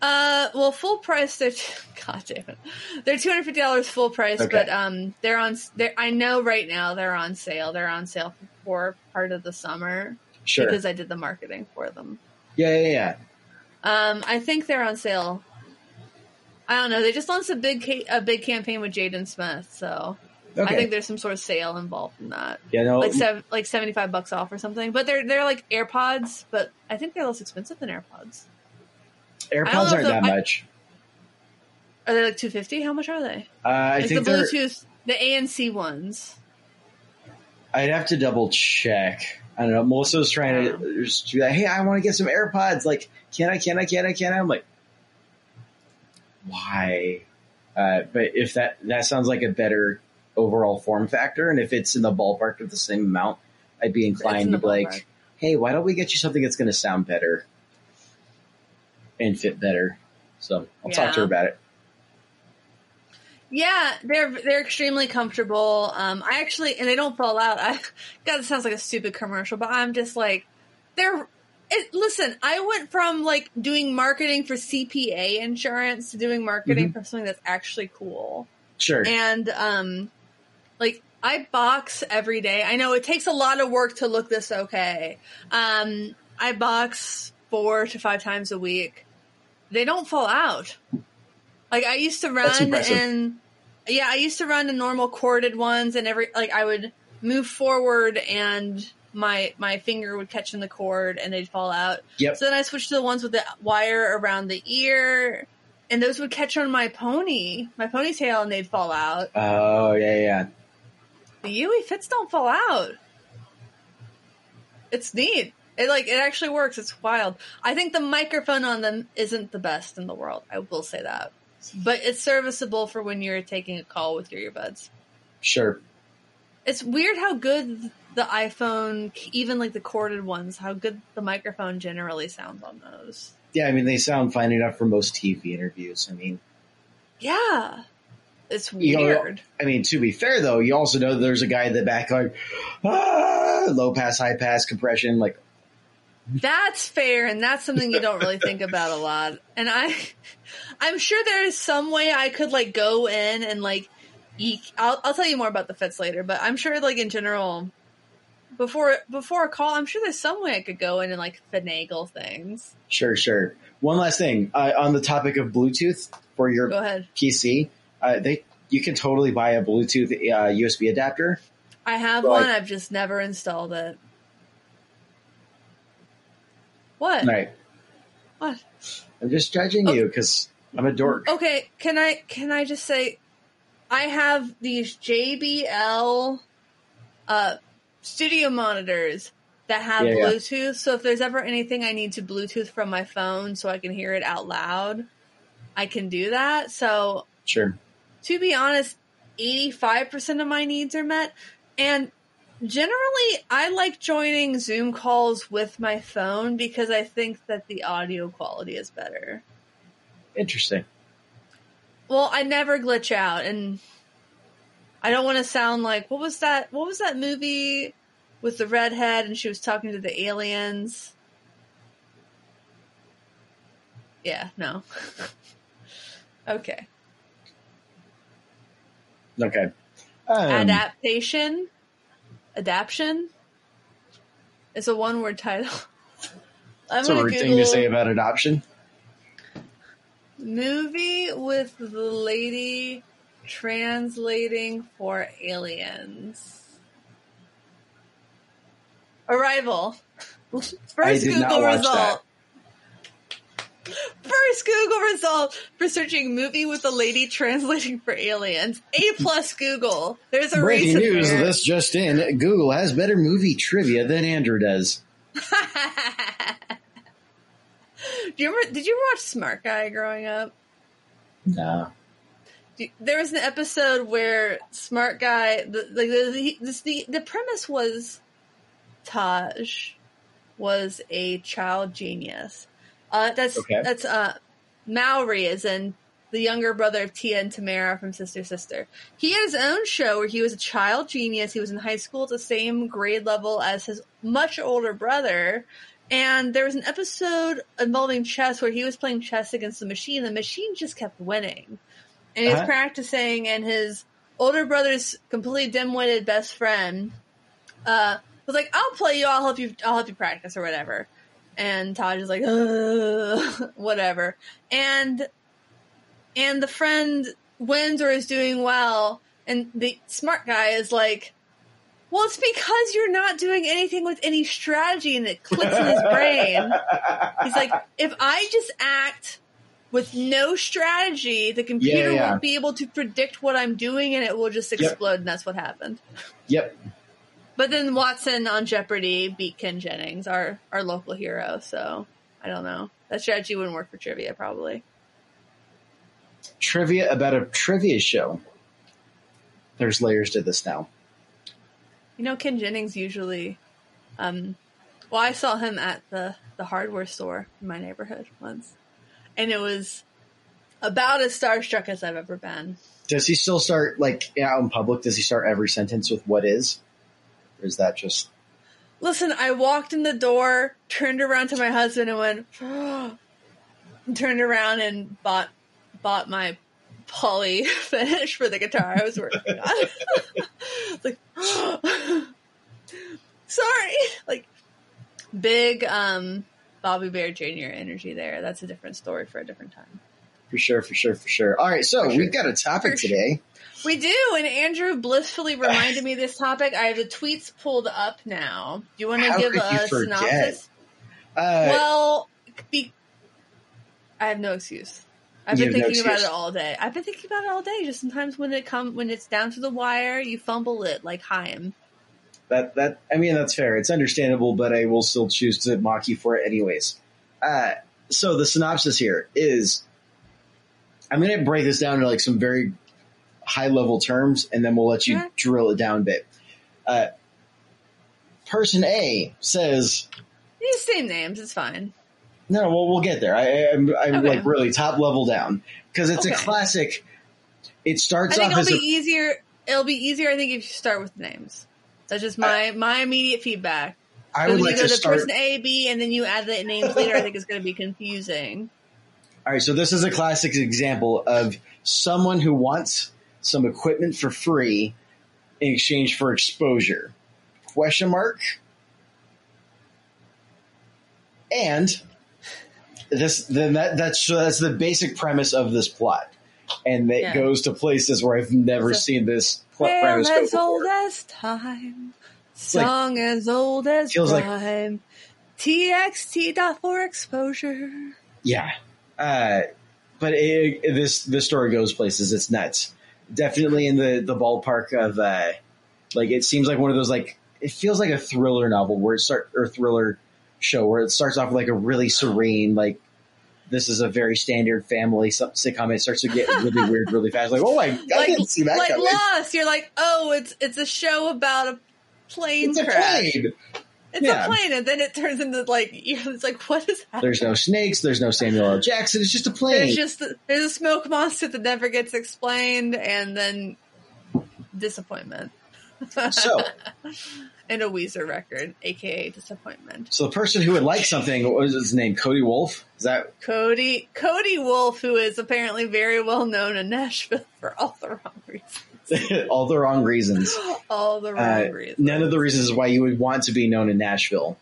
Uh, well, full price. They're [laughs] God damn it, they're two hundred fifty dollars full price, Okay. but um, they're on. They're, I know right now they're on sale. They're on sale for part of the summer Sure. because I did the marketing for them. yeah, yeah, yeah. Um, I think they're on sale. I don't know. They just launched a big ca- a big campaign with Jaden Smith, so Okay. I think there's some sort of sale involved in that, yeah, no. like sev- like seventy five bucks off or something. But they're they're like AirPods, but I think they're less expensive than AirPods. AirPods aren't that I- much. Are they like two fifty? How much are they? Uh, I like think the. Bluetooth, the ANC ones. I'd have to double check. I don't know. Melissa was trying to just be like, "Hey, I want to get some AirPods. Like, can I? Can I? Can I? Can I?" I'm like, "Why?" Uh, but if that that sounds like a better overall form factor, and if it's in the ballpark of the same amount, I'd be inclined to be like, "Hey, why don't we get you something that's going to sound better and fit better?" So I'll talk to her about it. Yeah, they're they're extremely comfortable. Um, I actually, and they don't fall out. [laughs] I God, it sounds like a stupid commercial, but I'm just like, they're. It, listen, I went from like doing marketing for CPA insurance to doing marketing for something that's actually cool. Sure. And um, like I box every day. I know it takes a lot of work to look this okay. Um, I box four to five times a week. They don't fall out. Like I used to run and yeah, I used to run the normal corded ones and every like I would move forward and my my finger would catch in the cord and they'd fall out. Yep. So then I switched to the ones with the wire around the ear and those would catch on my pony, my ponytail and they'd fall out. Oh yeah, yeah. The UE fits don't fall out. It's neat. It like it actually works. It's wild. I think the microphone on them isn't the best in the world. I will say that. But it's serviceable for when you're taking a call with your earbuds. Sure. It's weird how good the iPhone, even like the corded ones, how good the microphone generally sounds on those. Yeah, I mean they sound fine enough for most TV interviews. I mean, Yeah. It's You know, weird. I mean, to be fair though, you also know there's a guy in the back like ah, low pass, high pass, compression. Like, That's fair, and that's something you don't really think about a lot. And I, I'm sure there is some way I could like go in and like eke. I'll, I'll tell you more about the fits later, but I'm sure like in general, before before a call, I'm sure there's some way I could go in and like finagle things. sure, sure. One last thing uh, on the topic of Bluetooth for your Go ahead. PC, uh, they you can totally buy a Bluetooth uh, USB adapter. I have I- one. I've just never installed it. What? Right. What? I'm just judging Oh. you because I'm a dork. Okay, can I can I just say I have these JBL uh studio monitors that have Yeah, yeah. Bluetooth. So if there's ever anything I need to Bluetooth from my phone so I can hear it out loud, I can do that. So Sure. to be honest, 85% of my needs are met. And generally, I like joining Zoom calls with my phone because I think that the audio quality is better. Interesting. Well, I never glitch out and I don't want to sound like what was that what was that movie with the redhead and she was talking to the aliens? Yeah, no. [laughs] okay. Okay. Um, Adaptation? Adaption? It's a one word title. [laughs] I'm That's a weird thing to say about adoption. movie with the lady translating for aliens. Arrival. [laughs] First I did not Google result. First Google result for searching movie with a lady translating for aliens. A plus Google. There's a Breaking news, there. this just in. Google has better movie trivia than Andrew does. [laughs] Do you ever, did you ever watch Smart Guy growing up? No. There was an episode where Smart Guy, the like the the, the the premise was Taj was a child genius. Uh, that's Okay. that's uh Mowry is in the younger brother of Tia and Tamara from Sister Sister. He had his own show where he was a child genius. He was in high school at the same grade level as his much older brother. And there was an episode involving chess where he was playing chess against the machine. The machine just kept winning. And he was Uh-huh. practicing, and his older brother's completely dim-witted best friend uh, was like, "I'll play you. I'll help you. I'll help you practice or whatever." And Taj is like, [laughs] whatever. And and the friend wins or is doing well, and the smart guy is like, "Well, it's because you're not doing anything with any strategy," and it clicks in his brain. [laughs] He's like, "If I just act." With no strategy, the computer yeah. won't be able to predict what I'm doing and it will just Yep. explode, and that's what happened. Yep. But then Watson on Jeopardy beat Ken Jennings, our our local hero. So I don't know. That strategy wouldn't work for trivia, probably. Trivia about a trivia show. There's layers to this now. You know, Ken Jennings usually. Um, well, I saw him at the the hardware store in my neighborhood once, and it was about as starstruck as I've ever been. Does he still start like out in public? Does he start every sentence with "what is"? Or is that just Listen, I walked in the door, turned around to my husband, and went, and [gasps] turned around and bought bought my poly [laughs] finish for the guitar I was working on. [laughs] Like, [gasps] sorry, like big um, Bobby Bear Jr. energy there. That's a different story for a different time. for sure, for sure, for sure? All right, so sure. we've got a topic For sure. We do, and Andrew blissfully reminded me of this topic. I have the tweets pulled up now. Do you want to How give a synopsis? Uh, well, be, I have no excuse. I've been have no thinking about excuse. it all day. I've been thinking about it all day. Just sometimes when it come when it's down to the wire, you fumble it like Chaim. that that I mean that's fair. It's understandable, but I will still choose to mock you for it anyways. Uh, so the synopsis here is I'm going to break this down to like some very high level terms, and then we'll let you Sure. drill it down a bit. Uh, person A says, You name names. It's fine. "No, well, we'll get there. I, I'm, I'm Okay. like really top level down because it's a classic. It starts. I think off it'll be a, easier. It'll be easier. I think if you start with names. That's just my my immediate feedback. I would you like go to to start. person A, B, and then you add the names later, I think it's going to be confusing. [laughs] All right, so this is a classic example of someone who wants some equipment for free in exchange for exposure. Question mark. And this then that that's that's the basic premise of this plot. And it Yeah. goes to places where I've never So- seen this plot premise go as old as time, like- song as old as feels like- time. TXT dot for exposure. Yeah. Uh, but it- this this story goes places. It's nuts. Definitely in the the ballpark of uh, like it seems like one of those like it feels like a thriller novel where it start or thriller show where it starts off with like a really serene like this is a very standard family sitcom. It starts to get really weird really fast. Like, oh my, I like, didn't see that like coming. Lost. You're like, oh, it's it's a show about a plane It's a crash. plane. It's Yeah. a plane, and then it turns into like [laughs] it's like what is happening? There's no snakes. There's no Samuel L. Jackson. It's just a plane. There's just there's a smoke monster that never gets explained, and then disappointment. so, [laughs] and a Weezer record, aka disappointment. so the person who would like something, what was his name? Cody Wolf. Is that Cody Cody Wolf, who is apparently very well known in Nashville [laughs] for all the wrong reasons. [laughs] all the wrong reasons? [laughs] All the wrong Uh, reasons. none of the reasons why you would want to be known in Nashville.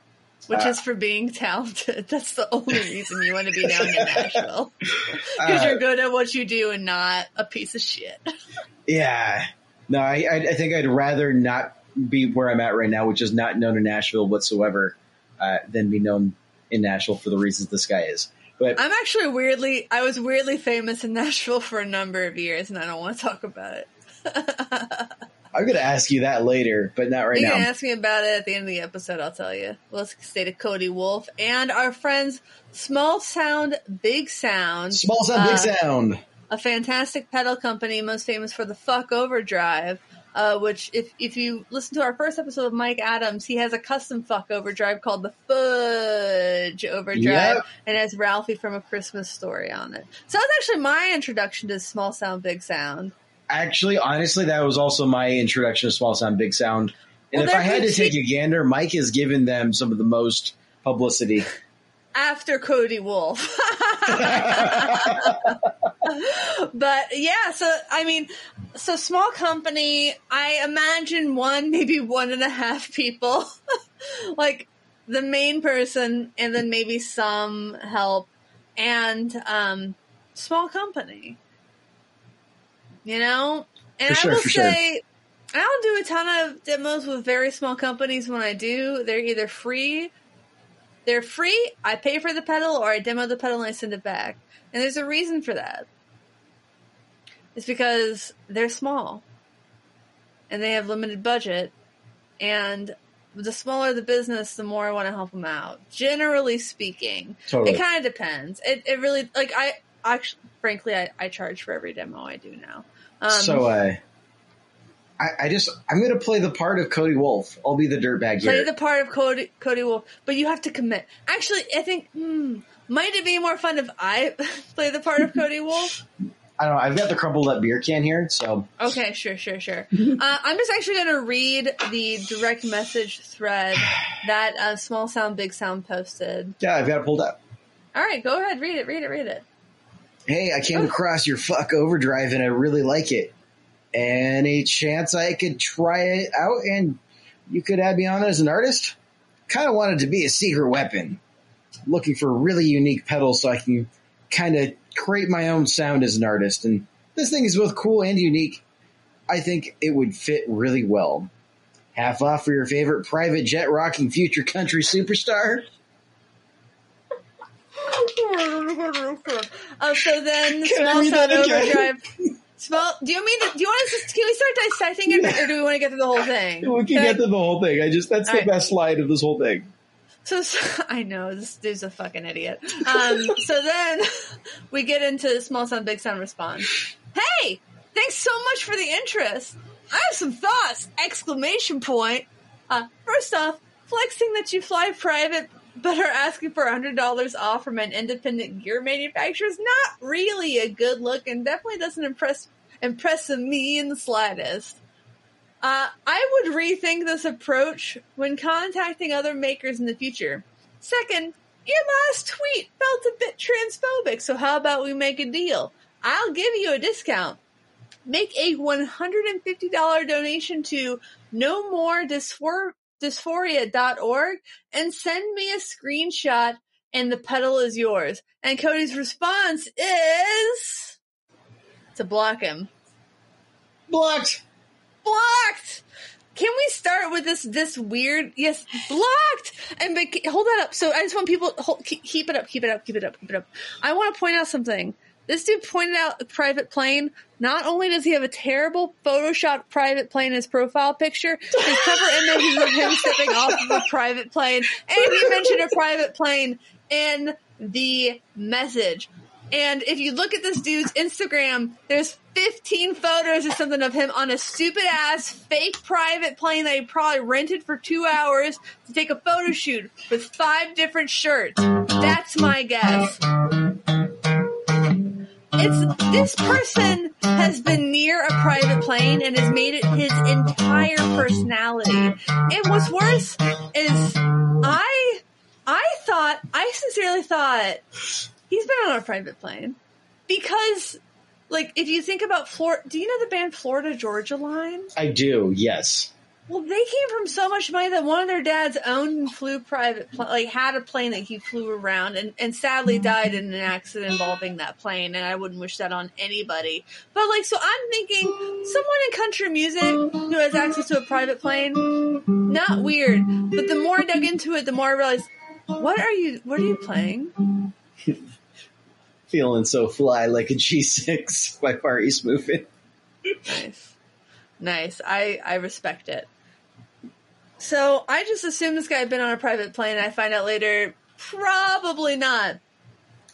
Which uh, is for being talented. [laughs] That's the only reason you want to be known in Nashville. Because Uh, you're good at what you do and not a piece of shit. Yeah. No, I, I, I think I'd rather not be where I'm at right now, which is not known in Nashville whatsoever, uh, than be known in Nashville for the reasons this guy is. But I'm actually weirdly, I was weirdly famous in Nashville for a number of years, and I don't want to talk about it. I'm going to ask you that later, but not right you now. can ask me about it at the end of the episode. I'll tell you. Let's stay to Cody Wolf and our friends Small Sound, Big Sound, Small sound, big Uh, sound. a fantastic pedal company most famous for the Fuck Overdrive. Uh, which, if if you listen to our first episode of Mike Adams, he has a custom fuck overdrive called the Fudge Overdrive, Yep. and it has Ralphie from A Christmas Story on it. So that's actually my introduction to Small Sound, Big Sound. Actually, honestly, that was also my introduction to small sound, big sound. And Well, if I had to take a gander, Mike has given them some of the most publicity. after Cody Wolf. [laughs] but yeah, so I mean, so small company, I imagine one, maybe one and a half people, [laughs] like the main person, and then maybe some help, and um, small company. You know, and For I will for sure. say. I don't do a ton of demos with very small companies. When I do, they're either free they're free. I pay for the pedal or I demo the pedal and I send it back. And there's a reason for that. It's because they're small and they have limited budget. And the smaller the business, the more I want to help them out. Generally speaking, Totally. it kind of depends. It, it really, like, I actually, frankly, I, I charge for every demo I do now. Um, so, uh, I, I just, I'm going to play the part of Cody Wolf. I'll be the dirtbag play the part of Cody, Cody Wolf, but you have to commit. Actually, I think, hmm, might it be more fun if I [laughs] play the part of [laughs] Cody Wolf? I don't know. I've got the crumpled up beer can here, so Okay, sure, sure, sure. Uh, I'm just actually going to read the direct message thread that uh, Small Sound Big Sound posted. yeah, I've got it pulled up. All right, go ahead, read it, read it, read it. Hey, I came oh. across your fuck overdrive and I really like it. Any chance I could try it out and you could add me on as an artist? Kind of wanted to be a secret weapon. Looking for really unique pedals so I can kind of create my own sound as an artist. And this thing is both cool and unique. I think it would fit really well. Half off for your favorite private jet rocking future country superstar? Oh, so then Small Sound? Overdrive. Small. Do you mean? To, do you want us? To, can we start dissecting it, or do we want to get through the whole thing? We can Can I- get to the whole thing. I just, that's the right. best slide of this whole thing. So, [laughs] so I know this dude's a fucking idiot. Um, so then [laughs] we get into small sound, big sound response. Hey, thanks so much for the interest. I have some thoughts! Exclamation point. Uh, first off, flexing that you fly private, but are asking for hundred dollars off from an independent gear manufacturer is not really a good look, and definitely doesn't impress impress me in the slightest. Uh, I would rethink this approach when contacting other makers in the future. Second, your last tweet felt a bit transphobic, so how about we make a deal? I'll give you a discount. Make a $150 donation to no more dysphor- dysphoria.org and send me a screenshot and the pedal is yours. And Cody's response is to block him Blocked. blocked. Can we start with this this weird? Yes, blocked. And but hold that up. So I just want people hold, keep, keep it up, keep it up, keep it up, keep it up. I want to point out something. This dude pointed out a private plane. Not only does he have a terrible Photoshop private plane in his profile picture, his cover image is of him stepping off of a private plane, and he mentioned a private plane in the message. And if you look at this dude's Instagram, there's 15 photos or something of him on a stupid ass fake private plane that he probably rented for two hours to take a photo shoot with five different shirts. That's my guess. It's this person has been near a private plane and has made it his entire personality. And what's worse is I I thought I sincerely thought he's been on a private plane because like if you think about Florida, do you know the band Florida Georgia Line? I do. Yes. Well, they came from so much money that one of their dads owned and flew private, pl- like had a plane that he flew around, and, and sadly mm-hmm. died in an accident involving that plane. And I wouldn't wish that on anybody. But like, so I'm thinking someone in country music who has access to a private plane, not weird. But the more I dug into it, the more I realized, what are you? What are you playing? [laughs] Feeling so fly like a G6 by [laughs] Far East Movement. Nice. Nice. I, I respect it. So I just assumed this guy had been on a private plane and I find out later, probably not.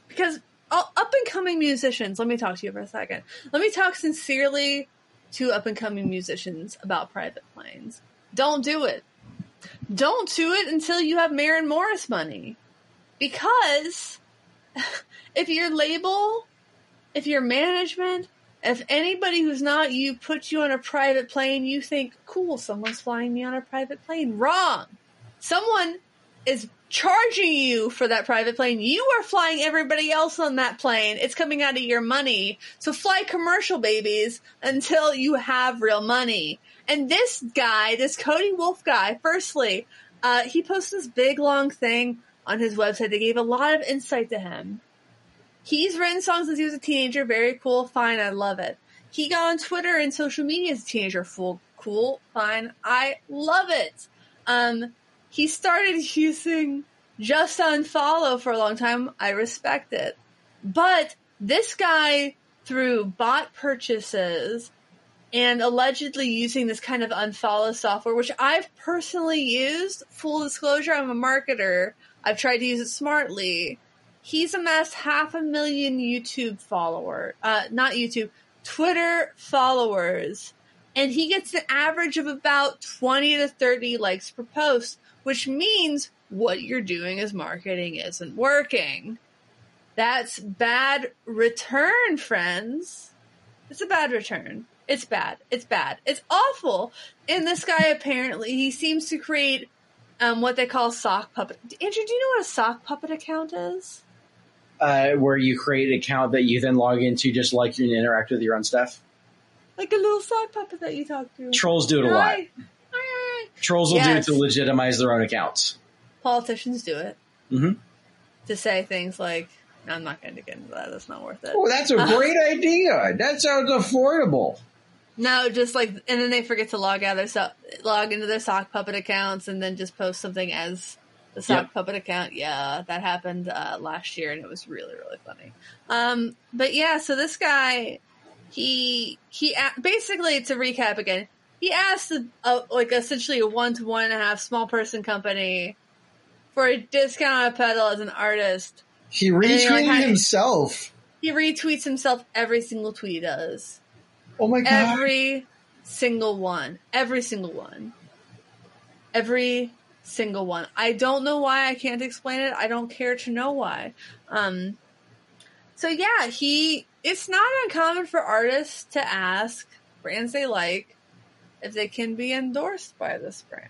Because up and coming musicians, let me talk to you for a second. Let me talk sincerely to up and coming musicians about private planes. Don't do it. Don't do it until you have Maren Morris money. Because [laughs] if your label, if your management, if anybody who's not you puts you on a private plane, you think, cool, someone's flying me on a private plane. Wrong. Someone is charging you for that private plane. You are flying everybody else on that plane. It's coming out of your money. So fly commercial babies until you have real money. And this guy, this Cody Wolf guy, firstly, uh, he posted this big long thing on his website that gave a lot of insight to him. He's written songs since he was a teenager. Very cool. Fine. I love it. He got on Twitter and social media as a teenager. Full cool. Fine. I love it. Um, he started using just unfollow for a long time. I respect it. But this guy, through bot purchases and allegedly using this kind of unfollow software, which I've personally used, full disclosure, I'm a marketer. I've tried to use it smartly he's amassed half a million YouTube followers, uh, not YouTube, Twitter followers. And he gets an average of about 20 to 30 likes per post, which means what you're doing as marketing isn't working. That's bad return, friends. It's a bad return. It's bad. It's bad. It's awful. And this guy apparently, he seems to create um, what they call sock puppet. Andrew, do you know what a sock puppet account is? Uh, where you create an account that you then log into just like you interact with your own stuff. Like a little sock puppet that you talk to. Trolls do it a lot. Trolls will Yes. do it to legitimize their own accounts. Politicians do it Mhm. to say things like, "I'm not going to get into that. That's not worth it." Oh, that's a [laughs] great idea. That sounds affordable. No, just like, and then they forget to log out their so- log into their sock puppet accounts, and then just post something as the sock Yep. puppet account. Yeah, that happened uh, last year, and it was really really funny. Um, but yeah, so this guy, he he basically to recap again, he asked a, a, like essentially a one to one and a half small person company for a discount on a pedal as an artist. He you're like, retweeted himself. He retweets himself every single tweet he does. Oh my god! Every single one. Every single one. Every single one. I don't know why. I can't explain it. I don't care to know why. Um, so yeah, he. It's not uncommon for artists to ask brands they like if they can be endorsed by this brand.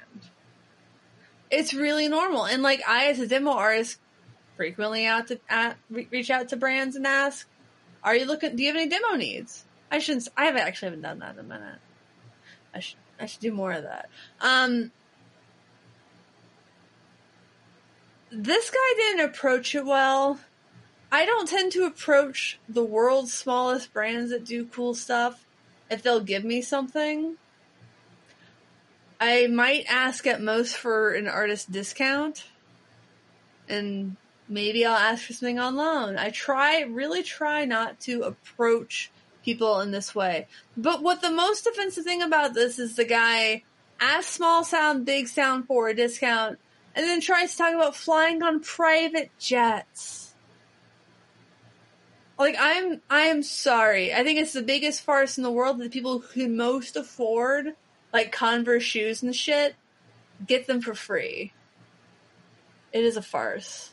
It's really normal, and like I, as a demo artist, frequently out to at, reach out to brands and ask, "Are you looking? Do you have any demo needs?" I shouldn't. I haven't actually haven't done that in a minute. I should. I should do more of that. Um, this guy didn't approach it well. I don't tend to approach the world's smallest brands that do cool stuff if they'll give me something. I might ask at most for an artist discount, and maybe I'll ask for something on loan. I try, really try not to approach people in this way. But what the most offensive thing about this is the guy asked small sound, big sound for a discount, and then tries to talk about flying on private jets. Like I'm, I am sorry. I think it's the biggest farce in the world that the people who can most afford like Converse shoes and shit get them for free. It is a farce.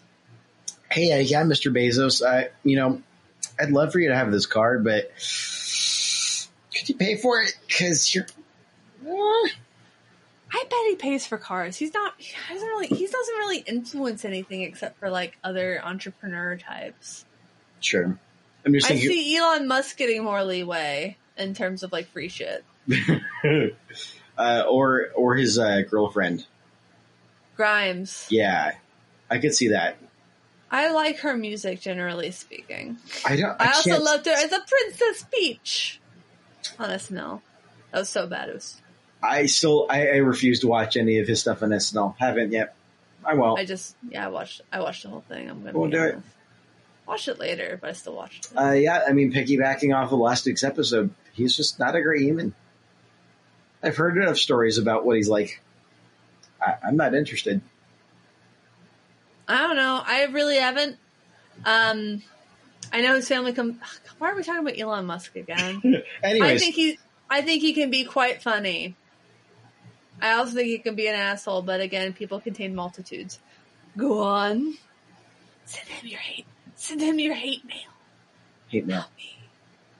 Hey, uh, yeah, Mr. Bezos. I, you know, I'd love for you to have this card, but could you pay for it? Because you're. Uh, I bet he pays for cars. He's not. He doesn't really. He doesn't really influence anything except for like other entrepreneur types. sure. I'm just I see Elon Musk getting more leeway in terms of like free shit. [laughs] uh, or or his uh, girlfriend. Grimes. Yeah, I could see that. I like her music, generally speaking. I don't. I, I, also can't- loved her as a Princess Peach on SNL. That was so bad. It was. I still. I, I refuse to watch any of his stuff on SNL. Haven't yet. I won't. I just yeah. I watched. I watched the whole thing. I'm gonna Won't do it. Watch it later, but I still watched it. Uh, yeah, I mean, piggybacking off of last week's episode, he's just not a great human. I've heard enough stories about what he's like. I, I'm not interested. I don't know. I really haven't. Um, I know his family come. Why are we talking about Elon Musk again? [laughs] I think he. I think he can be quite funny. I also think he can be an asshole, but again, people contain multitudes. Go on. Send him your hate. Send him your hate mail. hate mail. Not me.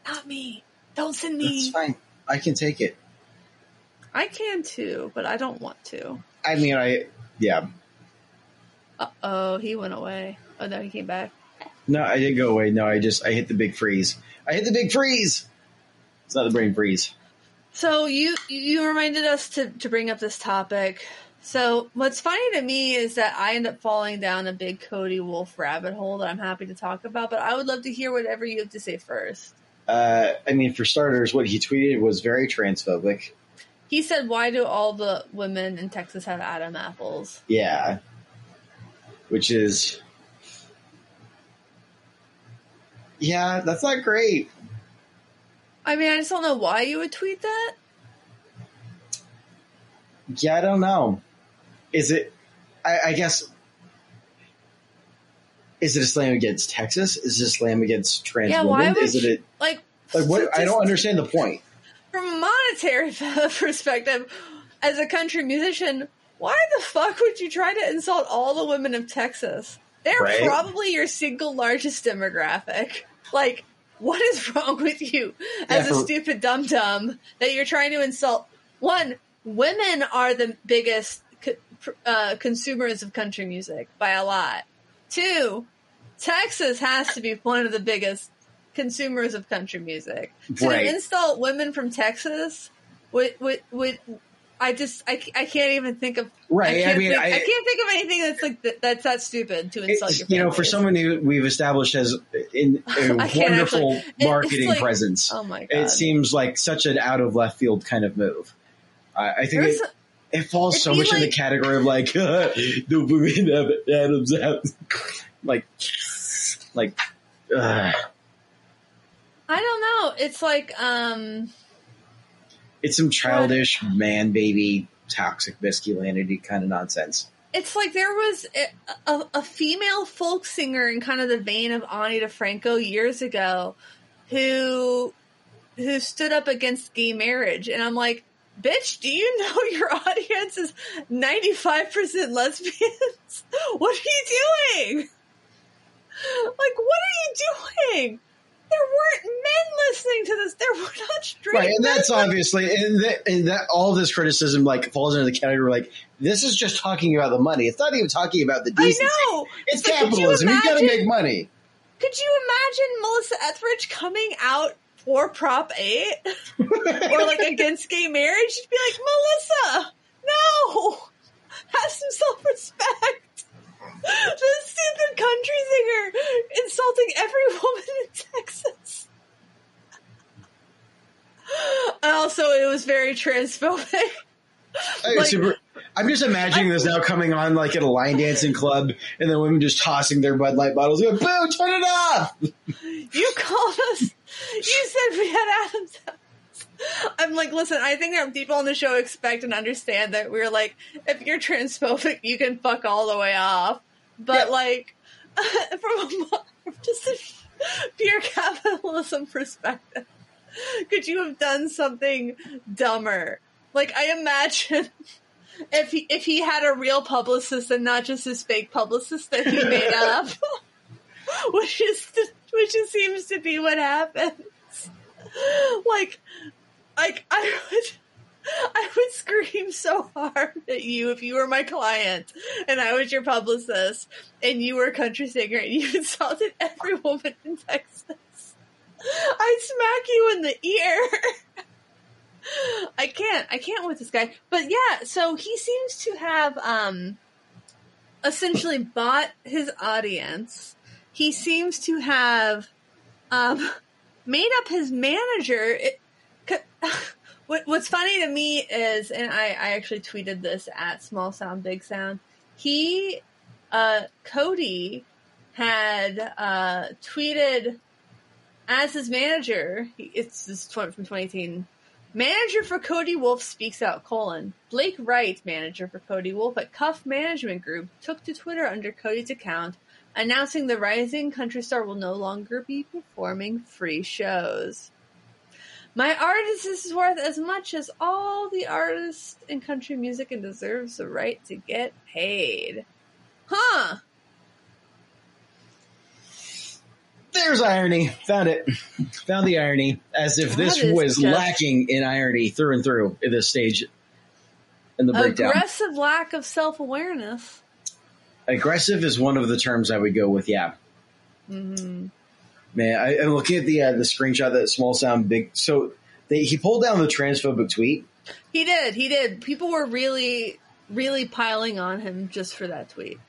Not me. Don't send That's me. fine. I can take it. I can too, but I don't want to. I mean, I yeah. Uh oh, he went away. Oh no, he came back. No, I didn't go away. No, I just I hit the big freeze. I hit the big freeze. It's not the brain freeze. So you you reminded us to to bring up this topic. So what's funny to me is that I end up falling down a big Cody Wolf rabbit hole that I'm happy to talk about, but I would love to hear whatever you have to say first. Uh, I mean, for starters, what he tweeted was very transphobic. He said, "Why do all the women in Texas have Adam apples?" Yeah, which is yeah, that's not great. I mean, I just don't know why you would tweet that. Yeah, I don't know. Is it? I, I guess. Is it a slam against Texas? Is it a slam against trans Yeah, women? Is it you- a, Like, like what? I don't understand the point. from a monetary [laughs] perspective, as a country musician, why the fuck would you try to insult all the women of Texas? They're Right. probably your single largest demographic. Like, what is wrong with you as Yeah, a stupid dum dum that you're trying to insult? One, women are the biggest uh, consumers of country music by a lot. Two, Texas has to be one of the biggest consumers of country music. To Right. insult women from Texas would would would I just I, I can't even think of Right. I, can't mean, think, I, I, can't think of anything that's like th- that's that stupid to insult your you know, for someone who we've established as in [laughs] a I wonderful actually- marketing like- presence, oh my god it seems like such an out of left field kind of move. I, I think it, it falls so much in the category of like [laughs] the women of Adam's like, like, ugh. I don't know it's like um it's some childish man baby toxic masculinity kind of nonsense. it's like there was a, a, a female folk singer in kind of the vein of Ani DiFranco years ago who who stood up against gay marriage. And I'm like bitch do you know [laughs] your audience is 95% lesbians? [laughs] What are you doing? [laughs] Like what are you doing there weren't men listening to this there were not straight Right, and men that's obviously, and that, and that all this criticism like falls into the category like this is just talking about the money. It's not even talking about the I decency. know It's But could you capitalism. You've got to make money. Could you imagine Melissa Etheridge coming out for Prop 8 [laughs] or like against gay marriage? She'd be like, Melissa, no, have some self respect. This stupid country singer insulting every woman in Texas. Also, it was very transphobic. Like- super, I'm just imagining this now coming on like at a line dancing club, and the women just tossing their Bud Light bottles. Going, Boo! Turn it off. You called us. You said we had Adam's house. I'm like, listen. I think that people on the show expect and understand that we're like, if you're transphobic, you can fuck all the way off. But Yeah. like, [laughs] from a, just a pure capitalism perspective, could you have done something dumber? Like, I imagine [laughs] if he if he had a real publicist and not just his fake publicist that he made [laughs] up, which is which seems to be what happens. Like, like I would. [laughs] I would scream so hard at you if you were my client and I was your publicist and you were a country singer and [laughs] you insulted every woman in Texas. I'd smack you in the ear. [laughs] I can't. I can't with this guy. But yeah, so he seems to have um essentially bought his audience. He seems to have um made up his manager. [laughs] What, what's funny to me is, and I, I actually tweeted this at Small Sound Big Sound. He, uh, Cody, had uh, tweeted as his manager. It's this is tw- from 2018. Manager for Cody Wolf speaks out. Colon Blake Wright, manager for Cody Wolf at Cuff Management Group, took to Twitter under Cody's account, announcing the rising country star will no longer be performing free shows. My artist is worth as much as all the artists in country music and deserves the right to get paid. Huh. There's irony. Found it. Found the irony. As if this was just- lacking in irony through and through at this stage in the breakdown. Aggressive lack of self awareness. Aggressive is one of the terms I would go with. Yeah, hmm man. I, I'm looking at the uh, the screenshot that small sound big. So they, he pulled down the transphobic tweet. He did. He did. People were really, really piling on him just for that tweet.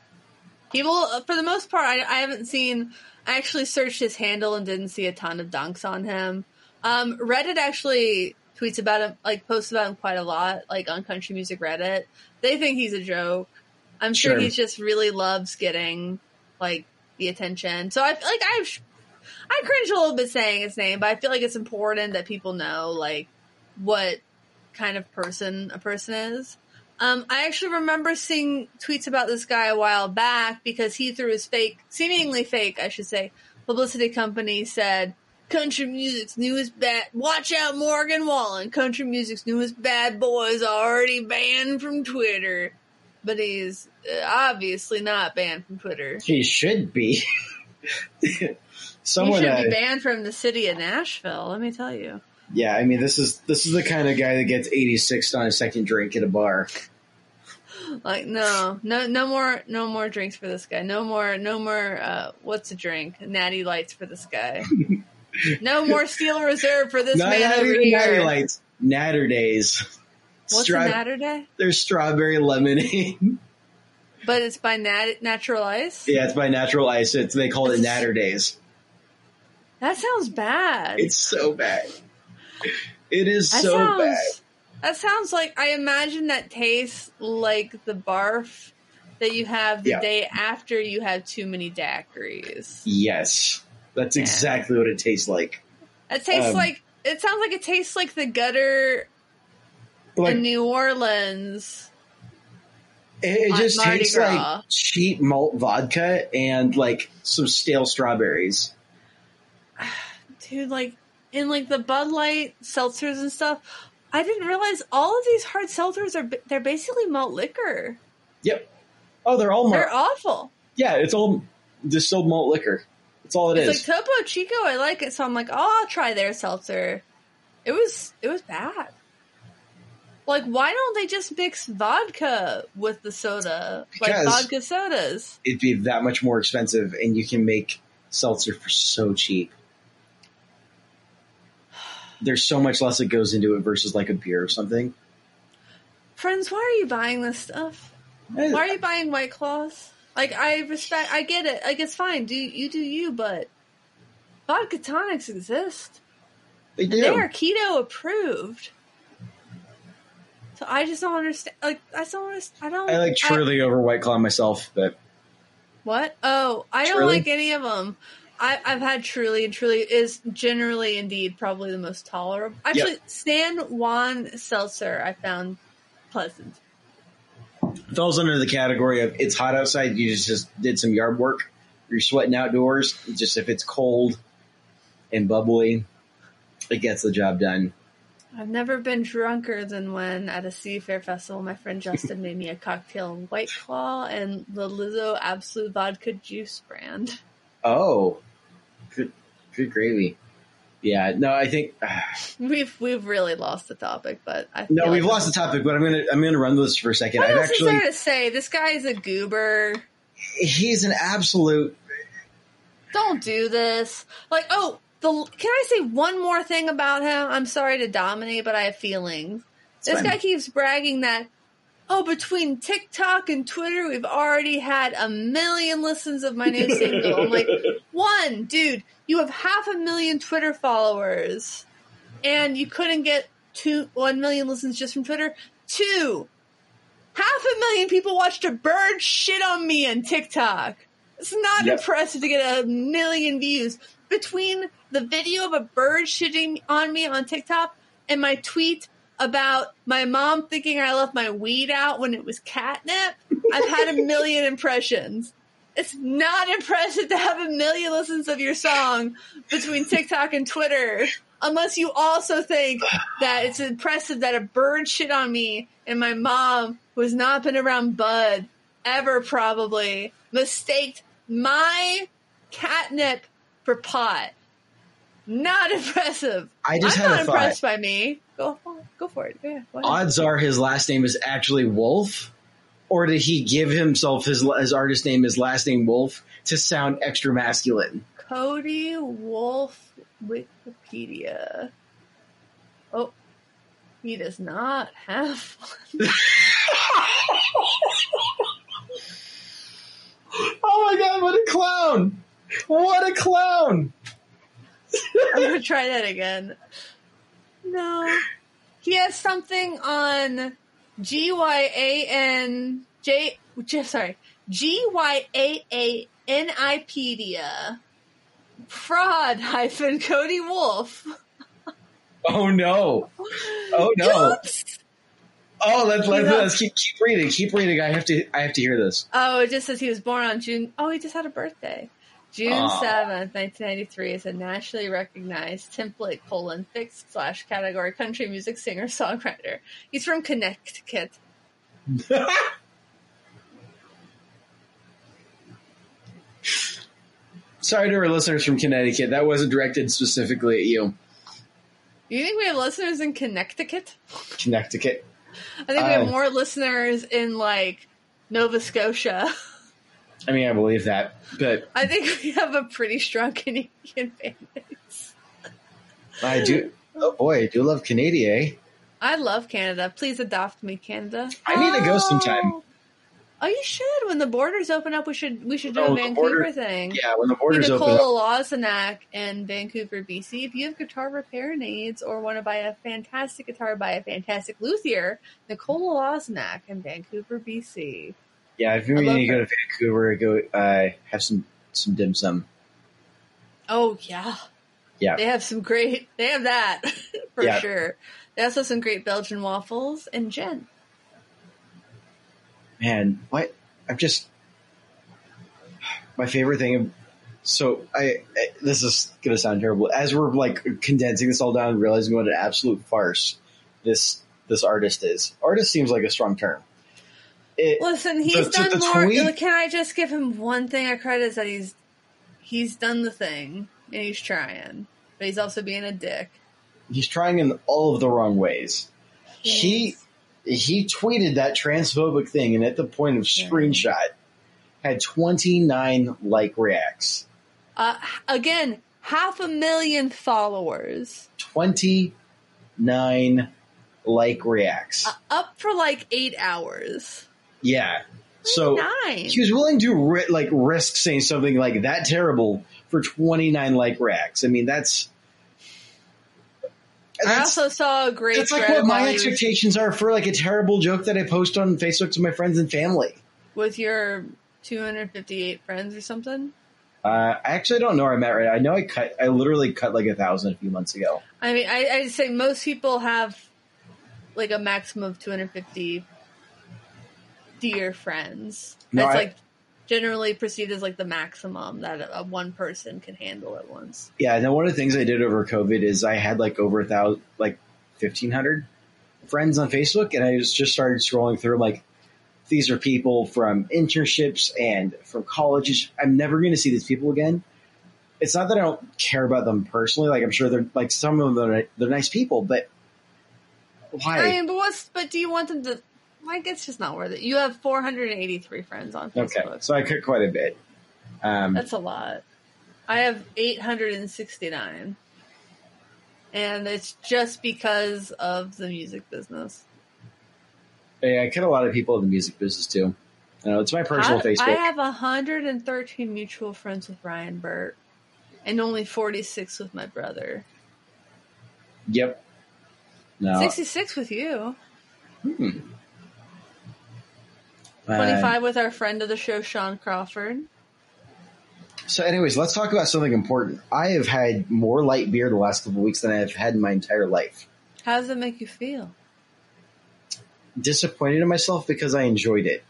People, uh, for the most part, I, I haven't seen. I actually searched his handle and didn't see a ton of dunks on him. Um, Reddit actually tweets about him, like posts about him quite a lot, like on country music Reddit. They think he's a joke. I'm sure, Sure. he just really loves getting like the attention. So I like I I cringe a little bit saying his name, but I feel like it's important that people know like what kind of person a person is. Um, I actually remember seeing tweets about this guy a while back because he through his fake, seemingly fake, I should say, publicity company said, country music's newest bad, watch out Morgan Wallen, country music's newest bad boy is already banned from Twitter. But he's uh, obviously not banned from Twitter. He should be. [laughs] Someone, he should be banned from the city of Nashville, let me tell you. yeah. I mean, this is this is the kind of guy that gets 86 on a second drink at a bar. [laughs] Like no, no, no more, no more drinks for this guy. No more, no more. Uh, what's a drink? Natty lights for this guy. [laughs] no more Steel Reserve for this Not, man not over here. natty lights. Naturdays. What's Stra- a Naturday? There's strawberry lemonade. But it's by nat- Natural Ice. yeah, it's by Natural Ice. It's they call it Naturdays. That sounds bad. It's so bad. It is that so sounds. bad. That sounds like I imagine that tastes like the barf that you have the Yeah. day after you have too many daiquiris. Yes, that's Yeah. exactly what it tastes like. It tastes Um, like. It sounds like it tastes like the gutter Like in New Orleans. it, it just Mardi tastes Gras. like cheap malt vodka and like some stale strawberries. [sighs] dude, like in like the Bud Light seltzers and stuff. I didn't realize all of these hard seltzers are they're basically malt liquor. Yep. Oh, they're all malt. They're awful. Yeah, it's all distilled malt liquor. That's all it is. It's like Topo Chico. I like it, so I'm like, oh, I'll try their seltzer. It was it was bad. Like, why don't they just mix vodka with the soda, like vodka sodas? It'd be that much more expensive, and you can make seltzer for so cheap. There's so much less that goes into it versus like a beer or something. Friends, why are you buying this stuff? Why are you buying White Claws? Like, I respect, I get it. Like, it's fine. Do you do you? But vodka tonics exist. They do. They are keto approved. So I just don't understand. Like I don't understand. I don't. I like Truly over White Claw myself, but What? Oh, I don't like any of them. I, I've had Truly, and Truly is generally, indeed, probably the most tolerable. Actually, Stan Juan Seltzer, I found pleasant. falls under the category of it's hot outside. You just, just did some yard work. You're sweating outdoors. Just if it's cold and bubbly, it gets the job done. I've never been drunker than when at a Seafair festival, my friend Justin made me a cocktail in White Claw and the Lizzo Absolute Vodka Juice brand. Oh, good, good gravy. Yeah, no, I think [sighs] We've we've really lost the topic, but I no, we've lost the topic. But I'm gonna I'm gonna run this for a second. What I've else actually is there to say? This guy is a goober. he's an absolute. Don't do this. Like, oh, the can I say one more thing about him? I'm sorry to dominate, but I have feelings. this fine. guy keeps bragging that, oh, between TikTok and Twitter, we've already had a million listens of my new [laughs] single. I'm like, one, dude, you have half a million Twitter followers, and you couldn't get two one million listens just from Twitter. Two, half a million people watched a bird shit on me on TikTok. It's not Yep. impressive to get a million views. Between the video of a bird shitting on me on TikTok and my tweet about my mom thinking I left my weed out when it was catnip, I've had a million impressions. It's not impressive to have a million listens of your song between TikTok and Twitter, unless you also think that it's impressive that a bird shit on me and my mom, who has not been around Bud ever probably, mistaked my catnip for pot. Not impressive. I just I'm had not a thought. impressed by me. Go, go for it. Yeah. Odds are his last name is actually Wolf, or did he give himself his his artist name, his last name Wolf, to sound extra masculine? Cody Wolf Wikipedia. Oh, he does not have one. [laughs] Oh my god, what a clown! What a clown! I'm gonna try that again. No, he has something on G Y A N J. Sorry, G Y A A N I pedia. Fraud hyphen Cody Wolf. Oh no! Oh no! Oops. Oh, let's let's, let's keep keep reading. Keep reading. I have to I have to hear this. Oh, it just says he was born on June. Oh, he just had a birthday. June ah. seventh, nineteen ninety three, is a nationally recognized template colon fixed slash category country music singer songwriter. He's from Connecticut. [laughs] Sorry to our listeners from Connecticut. That wasn't directed specifically at you. You think we have listeners in Connecticut? Connecticut. I think we have more listeners in like Nova Scotia. [laughs] I mean, I believe that, but I think we have a pretty strong [laughs] Canadian fan base. I do. Oh boy, I do love Canada. Eh? I love Canada. Please adopt me, Canada. I need to go sometime. Oh. Oh, you should. When the borders open up, we should we should do Oh, a Vancouver border- thing. Yeah, when the borders open Nicole up. Lozanak in Vancouver, BC. If you have guitar repair needs or want to buy a fantastic guitar by a fantastic luthier, Nicole Lozanak in Vancouver, BC. Yeah, if you need to go to Vancouver, go uh, have some some dim sum. Oh yeah, Yeah. They have some great. They have that [laughs] for Yeah. sure. They also have some great Belgian waffles and gin. Man, what? I'm just my favorite thing. So I, I this is gonna sound terrible. As we're like condensing this all down, and realizing what an absolute farce this this artist is. Artist seems like a strong term. It, Listen, he's the done more. tweet- Can I just give him one thing I credit is that he's he's done the thing and he's trying, but he's also being a dick. he's trying in all of the wrong ways. He he tweeted that transphobic thing, and at the point of Yeah. screenshot, had 29 like reacts. uh, again half a million followers, 29 like reacts. uh, up for like eight hours. Yeah. So nine. he was willing to ri- like risk saying something like that terrible for 29 like racks. I mean, that's I also saw a great. That's like what my while you was- expectations are for like a terrible joke that I post on Facebook to my friends and family. with your 258 friends or something. Uh, I actually don't know where I'm at right now. I know I cut, I literally cut like a thousand a few months ago. I mean, I, I'd say most people have like a maximum of 250 dear friends. No, That's I- like generally perceived as like the maximum that a, a one person can handle at once. Yeah, and then one of the things I did over COVID is I had like over a thousand, like fifteen hundred friends on Facebook, and I just just started scrolling through like these are people from internships and from colleges. I'm never going to see these people again. It's not that I don't care about them personally. Like I'm sure they're like some of them are they're nice people, but why? I mean, but what's but do you want them to? Like, it's just not worth it. You have 483 friends on Facebook. okay, so I cut quite a bit. Um, That's a lot. I have 869. And it's just because of the music business. yeah, I cut a lot of people in the music business too. You know, it's my personal I, Facebook. I have 113 mutual friends with Ryan Burt and only 46 with my brother. yep. No. 66 with you. Hmm. Uh, 25 with our friend of the show, Sean Crawford. So, anyways, let's talk about something important. I have had more light beer the last couple of weeks than I've had in my entire life. How does it make you feel? Disappointed in myself because I enjoyed it.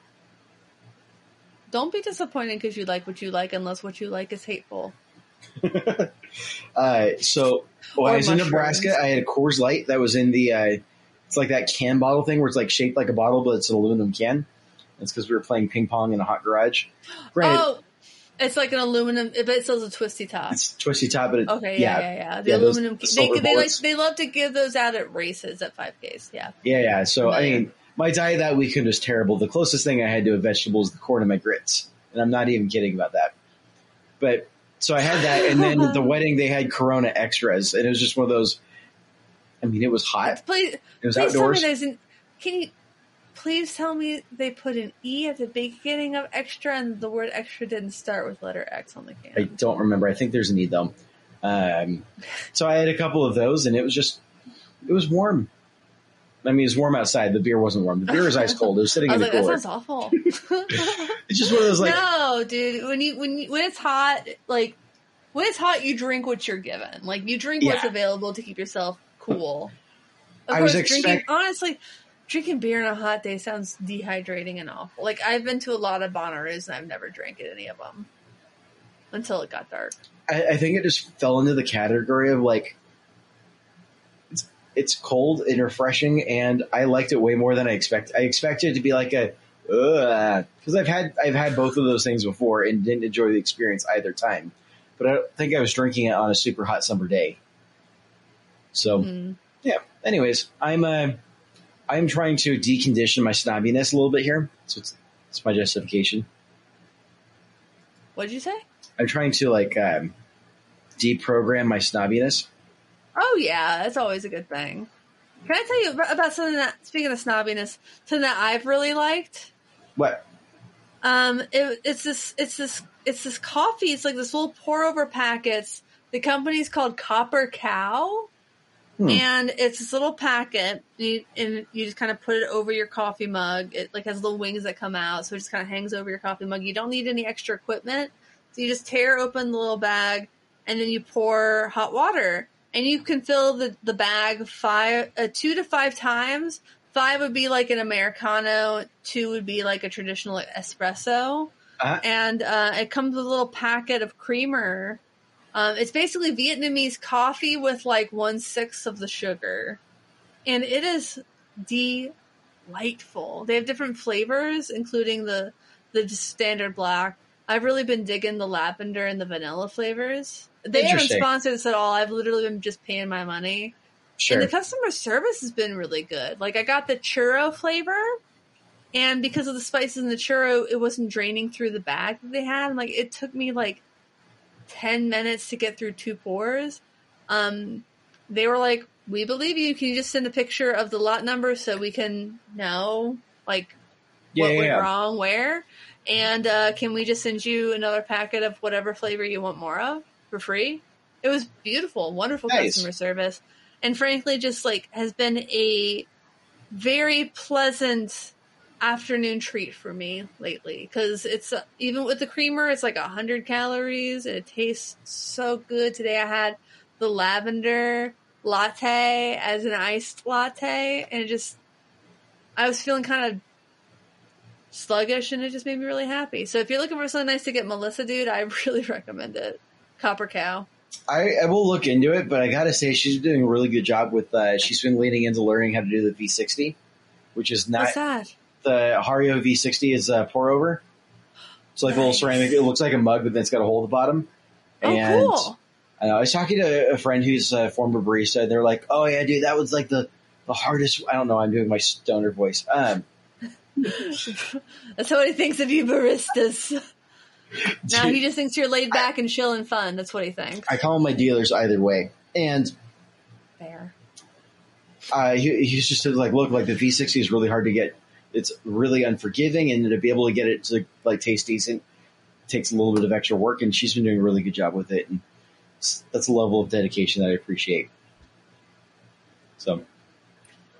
Don't be disappointed because you like what you like unless what you like is hateful. [laughs] Uh, so, when Or I was in. Nebraska, I had a Coors Light that was in the. Uh, it's like that can bottle thing where it's like shaped like a bottle, but it's an aluminum can. That's because we were playing ping pong in a hot garage. Granted, Oh, it's like an aluminum, but it still has a twisty top. it's twisty top, but it, Okay, yeah, yeah, yeah. The Yeah, those- aluminum. the they, they like they love to give those out at races at 5Ks. Yeah. Yeah, yeah. So I mean, my diet that weekend was terrible. The closest thing I had to a vegetable is the corn in my grits, and I'm not even kidding about that. But so I had that, and then at [laughs] the wedding they had Corona extras, and it was just one of those. I mean, it was hot. Please, It was please tell me outdoors. there's an. Can you please tell me they put an E at the beginning of extra, and the word extra didn't start with letter X on the can. I don't remember. I think there's a need though. Um, so I had a couple of those, and it was just, it was warm. I mean, it was warm outside. The beer wasn't warm. The beer was ice cold. It was [laughs] sitting I in the like, cooler. that sounds awful. [laughs] It's just one of those like, no, dude. When you when you, when it's hot, like when it's hot, you drink what you're given. Like you drink what's available to keep yourself cool. Of I was course, drinking honestly, drinking beer on a hot day sounds dehydrating and awful. Like I've been to a lot of Bonnaroos and I've never drank at any of them until it got dark. I, I think it just fell into the category of like it's, it's cold and refreshing, and I liked it way more than I expect. I expected it to be like a because I've had I've had both of those things before and didn't enjoy the experience either time. But I don't think I was drinking it on a super hot summer day. So Mm. yeah. Anyways, I'm uh, I'm trying to decondition my snobbiness a little bit here. So it's it's my justification. What did you say? I'm trying to like um, deprogram my snobbiness. Oh yeah, that's always a good thing. Can I tell you about- about something that speaking of snobbiness, something that I've really liked? What? Um, it, it's this, it's this, it's this coffee. It's like this little pour over packets. The company's called Copper Cow, Hmm. and it's this little packet. You, and you just kind of put it over your coffee mug. It like has little wings that come out, so it just kind of hangs over your coffee mug. You don't need any extra equipment, so you just tear open the little bag, and then you pour hot water, and you can fill the the bag five, uh, two to five times. Five would be like an americano. Two would be like a traditional espresso Uh, and uh, it comes with a little packet of creamer. Um, it's basically Vietnamese coffee with like one sixth of the sugar, and it is delightful. They have different flavors, including the the standard black. I've really been digging the lavender and the vanilla flavors. They haven't sponsored us at all. I've literally been just paying my money. sure. And the customer service has been really good. Like I got the churro flavor, and because of the spices in the churro, it wasn't draining through the bag that they had. Like it took me like ten minutes to get through two pours. Um, they were like, "We believe you. Can you just send a picture of the lot number so we can know like yeah, what yeah, went yeah. wrong where?" And uh, can we just send you another packet of whatever flavor you want more of for free? It was beautiful, wonderful Nice. customer service. and frankly, just like has been a very pleasant afternoon treat for me lately because it's uh, even with the creamer it's like 100 calories and it tastes so good. Today i had the lavender latte as an iced latte and it just i was feeling kind of sluggish and it just made me really happy. So if you're looking for something nice to get melissa dude i [laughs] really recommend it. Copper cow. I, I will look into it, but I gotta say she's doing a really good job with. Uh, she's been leaning into learning how to do the V60, which is not the Hario V60 is a pour over. It's like a little ceramic. It looks like a mug, but then it's got a hole at the bottom. oh and cool I, know, I was talking to a friend who's a former barista. And they're like, "Oh yeah, dude, that was like the the hardest." I don't know. I'm doing my stoner voice. Um, that's what he thinks of you baristas [laughs] now he just thinks you're laid back and chill and fun that's what he thinks I call my dealers either way, and fair uh, he, he's just like, "Look, like the V60 is really hard to get. It's really unforgiving, and to be able to get it to like taste decent takes a little bit of extra work." And she's been doing a really good job with it, and that's a level of dedication that I appreciate. So.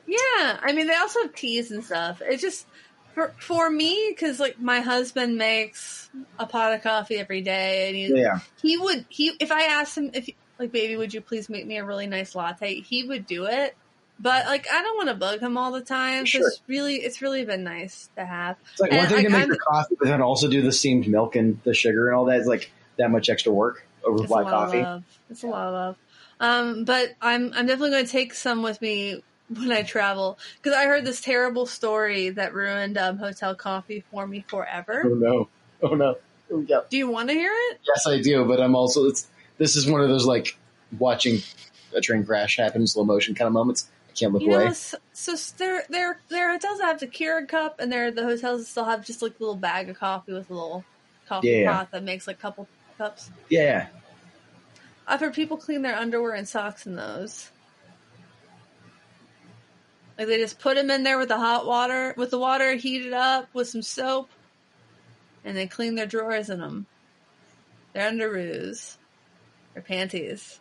Yeah, I mean they also have teas and stuff. It's just for for me because like my husband makes a pot of coffee every day, and he Yeah, he would he if I asked him if like baby would you please make me a really nice latte, he would do it. But like I don't want to bug him all the time. Sure. it's really it's really been nice to have. it's like one thing like, to make I'm- the coffee, but then also do the steamed milk and the sugar and all that is like that much extra work over black coffee. It's a lot of love. Um, but I'm I'm definitely going to take some with me when I travel because I heard this terrible story that ruined um, hotel coffee for me forever. Oh no! Oh no! Yeah. Do you want to hear it? Yes, I do, but I'm also it's this is one of those like watching a train crash happen in slow motion kind of moments. I can't look You away. know, so, so there, there, there are hotels that have the Keurig cup, and there are the hotels that still have just like a little bag of coffee with a little coffee Yeah, yeah. pot that makes like a couple cups. yeah, I've heard people clean their underwear and socks in those. Like they just put them in there with the hot water, with the water heated up with some soap, and they clean their drawers in them, their underoos, their panties,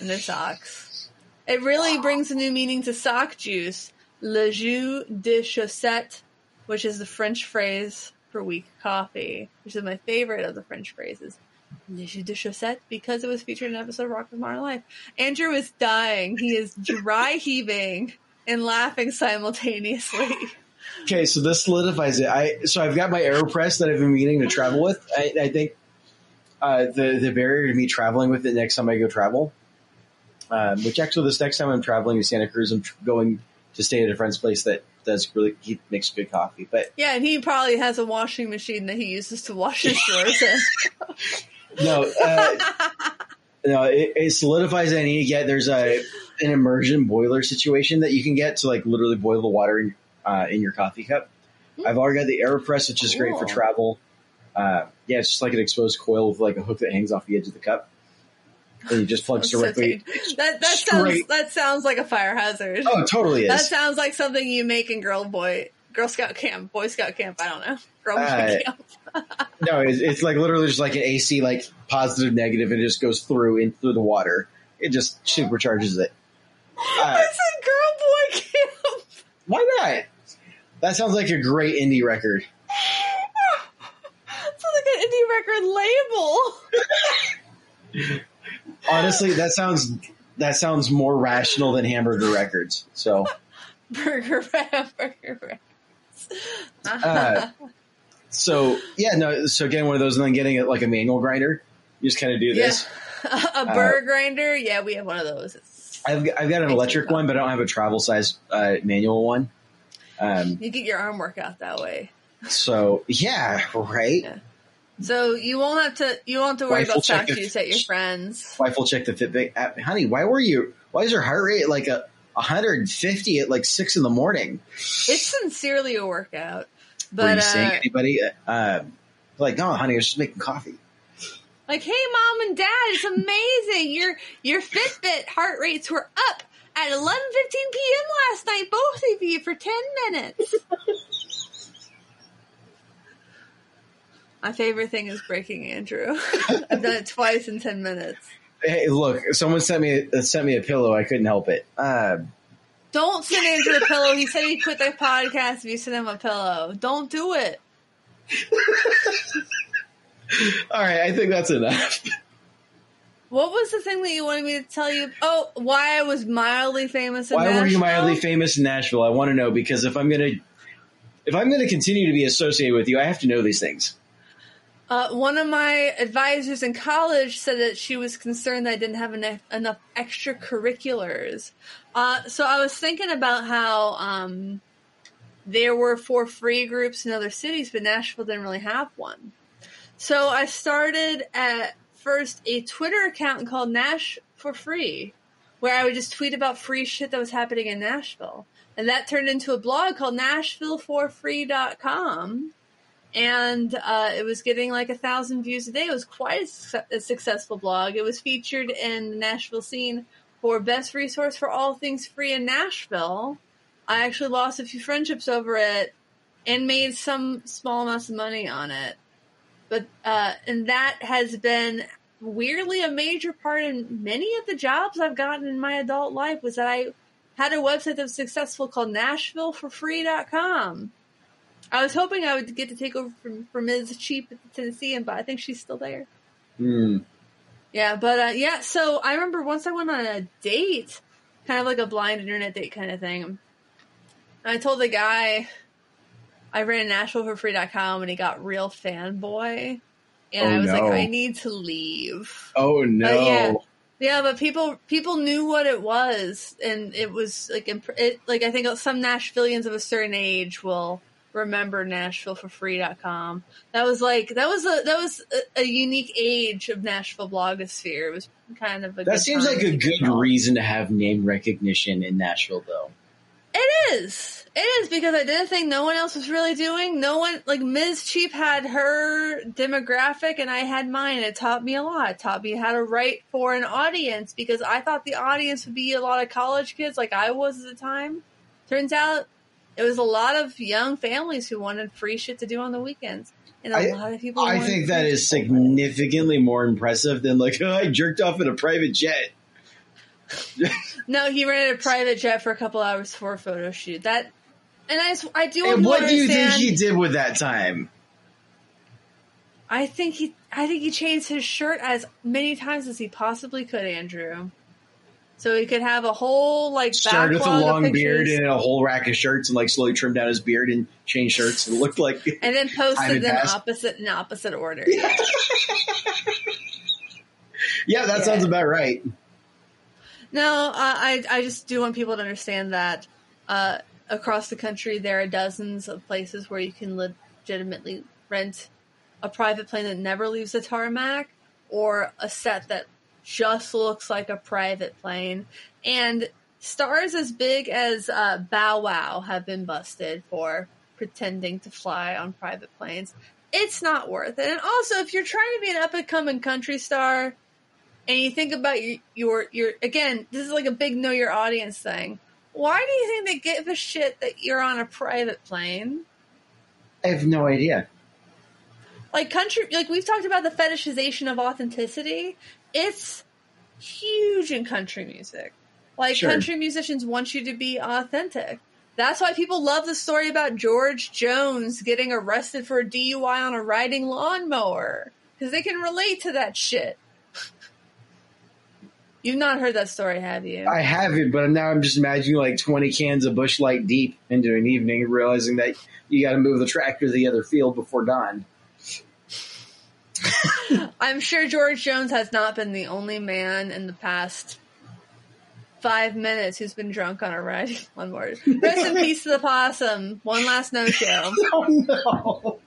and their socks. It really brings a new meaning to sock juice. Le jus de chaussette, which is the French phrase for weak coffee, which is my favorite of the French phrases. Le jus de chaussette, because it was featured in an episode of Rocko's Modern Life. Andrew is dying. He is dry [laughs] heaving and laughing simultaneously. Okay, so this solidifies it. I so I've got my Aeropress that I've been meaning to travel with. I, I think uh, the the barrier to me traveling with it next time I go travel, um, which actually this next time I'm traveling to Santa Cruz, I'm tr- going to stay at a friend's place that does really he makes good coffee. But Yeah, and he probably has a washing machine that he uses to wash his drawers in. [laughs] no, uh, no, it, it solidifies that I need to get. There's a an immersion boiler situation that you can get to like literally boil the water in, uh, in your coffee cup. I've already got the Aeropress, which is great for travel. Uh, yeah, it's just like an exposed coil with like a hook that hangs off the edge of the cup, and you just plug That's so directly. tame. that that sounds that sounds like a fire hazard. oh, totally that is. sounds like something you make in Girl Boy Girl Scout camp, Boy Scout camp. I don't know, Girl Boy Uh, camp. [laughs] no, it's, it's like literally just like an AC, like positive, negative, and it just goes through in through the water. It just supercharges it. Uh, [laughs] I said Girl Boy camp. why not? That sounds like a great indie record. [laughs] Sounds like an indie record label. Honestly, that sounds that sounds more rational than Hamburger Records. So, [laughs] Burger Rap, Burger Rap. Uh, so yeah, no. So getting one of those and then getting it like a manual grinder, you just kind of do yeah, this. [laughs] a burr grinder. Yeah, we have one of those. It's, I've I've got an electric one, but I don't have a travel size uh, manual one. Um, you get your arm workout that way. so yeah, right. Yeah. So you won't have to. You won't have to worry Wife will about check sock if- juice at your friends. Wife will check the Fitbit app. Honey, why were you? Why is your heart rate like a 150 at like six in the morning? It's sincerely a workout, were you but seeing uh, anybody? Uh, like, no, honey, I was just making coffee. like, hey, mom and dad, it's amazing. [laughs] Your your Fitbit heart rates were up at 11:15 p.m. last night, both of you for 10 minutes. [laughs] My favorite thing is breaking Andrew. [laughs] I've done it twice in 10 minutes. Hey, look, someone sent me uh, sent me a pillow. I couldn't help it. Uh, Don't send Andrew a pillow. He said he'd quit the podcast if you send him a pillow. Don't do it. [laughs] all right, I think that's enough. What was the thing that you wanted me to tell you? Oh, why I was mildly famous in Why Nashville? were you mildly famous in Nashville? I want to know because if I'm gonna if I'm gonna continue to be associated with you, I have to know these things. Uh, one of my advisors in college said that she was concerned that I didn't have enough, enough extracurriculars. Uh, so I was thinking about how um, there were four free groups in other cities, but Nashville didn't really have one. So I started at first a Twitter account called Nash for Free, where I would just tweet about free shit that was happening in Nashville. And that turned into a blog called NashvilleForFree.com and uh, it was getting like a thousand views a day. It was quite a, su- a successful blog. It was featured in the Nashville scene for best resource for all things free in Nashville. I actually lost a few friendships over it and made some small amounts of money on it. But uh, and that has been weirdly a major part in many of the jobs I've gotten in my adult life was that I had a website that was successful called NashvilleForFree.com. I was hoping I would get to take over from, from Ms. Cheap at the Tennessean, but I think she's still there. Hmm. Yeah, but uh, yeah, so I remember once I went on a date, kind of like a blind internet date kind of thing. I told the guy I ran NashvilleForFree.com and he got real fanboy. And Oh, I was no. like, I need to leave. Oh no! yeah. Yeah, but people people knew what it was, and it was like it, like I think some Nashvillians of a certain age will remember NashvilleForFree.com. That was like that was a that was a, a unique age of Nashville blogosphere. It was kind of a that good seems like a good on. reason to have name recognition in Nashville, though. It is. It is because I did a thing no one else was really doing. No one like Ms. Cheap had her demographic and I had mine. It taught me a lot. It taught me how to write for an audience because I thought the audience would be a lot of college kids like I was at the time. Turns out it was a lot of young families who wanted free shit to do on the weekends. And a I- lot of people I think that is significantly more impressive than like oh, [laughs] I jerked off in a private jet. [laughs] No, he rented a private jet for a couple hours for a photo shoot. That and I, I do And what do you think he did with that time? I think he I think he changed his shirt as many times as he possibly could, Andrew. So he could have a whole like Started with a long beard and a whole rack of shirts, and like slowly trimmed down his beard and changed shirts. It looked like [laughs] and then posted them passed. opposite in opposite order. [laughs] yeah, that Yeah. sounds about right. No, uh, I I just do want people to understand that uh, across the country there are dozens of places where you can legitimately rent a private plane that never leaves the tarmac or a set that just looks like a private plane. And stars as big as uh, Bow Wow have been busted for pretending to fly on private planes. It's not worth it. And also, if you're trying to be an up and coming country star, and you think about your, your your again, this is like a big know your audience thing. Why do you think they give a shit that you're on a private plane? I have no idea. Like country, like we've talked about the fetishization of authenticity. It's huge in country music. Like Sure. country musicians want you to be authentic. That's why people love the story about George Jones getting arrested for a DUI on a riding lawnmower because they can relate to that shit. [laughs] You've not heard that story, have you? I haven't, but now I'm just imagining like 20 cans of Busch Light deep into an evening, realizing that you got to move the tractor to the other field before dawn. [laughs] I'm sure George Jones has not been the only man in the past five minutes who's been drunk on a ride. [laughs] riding lawnmower. Rest in [laughs] peace to the possum. One last no show. Oh no!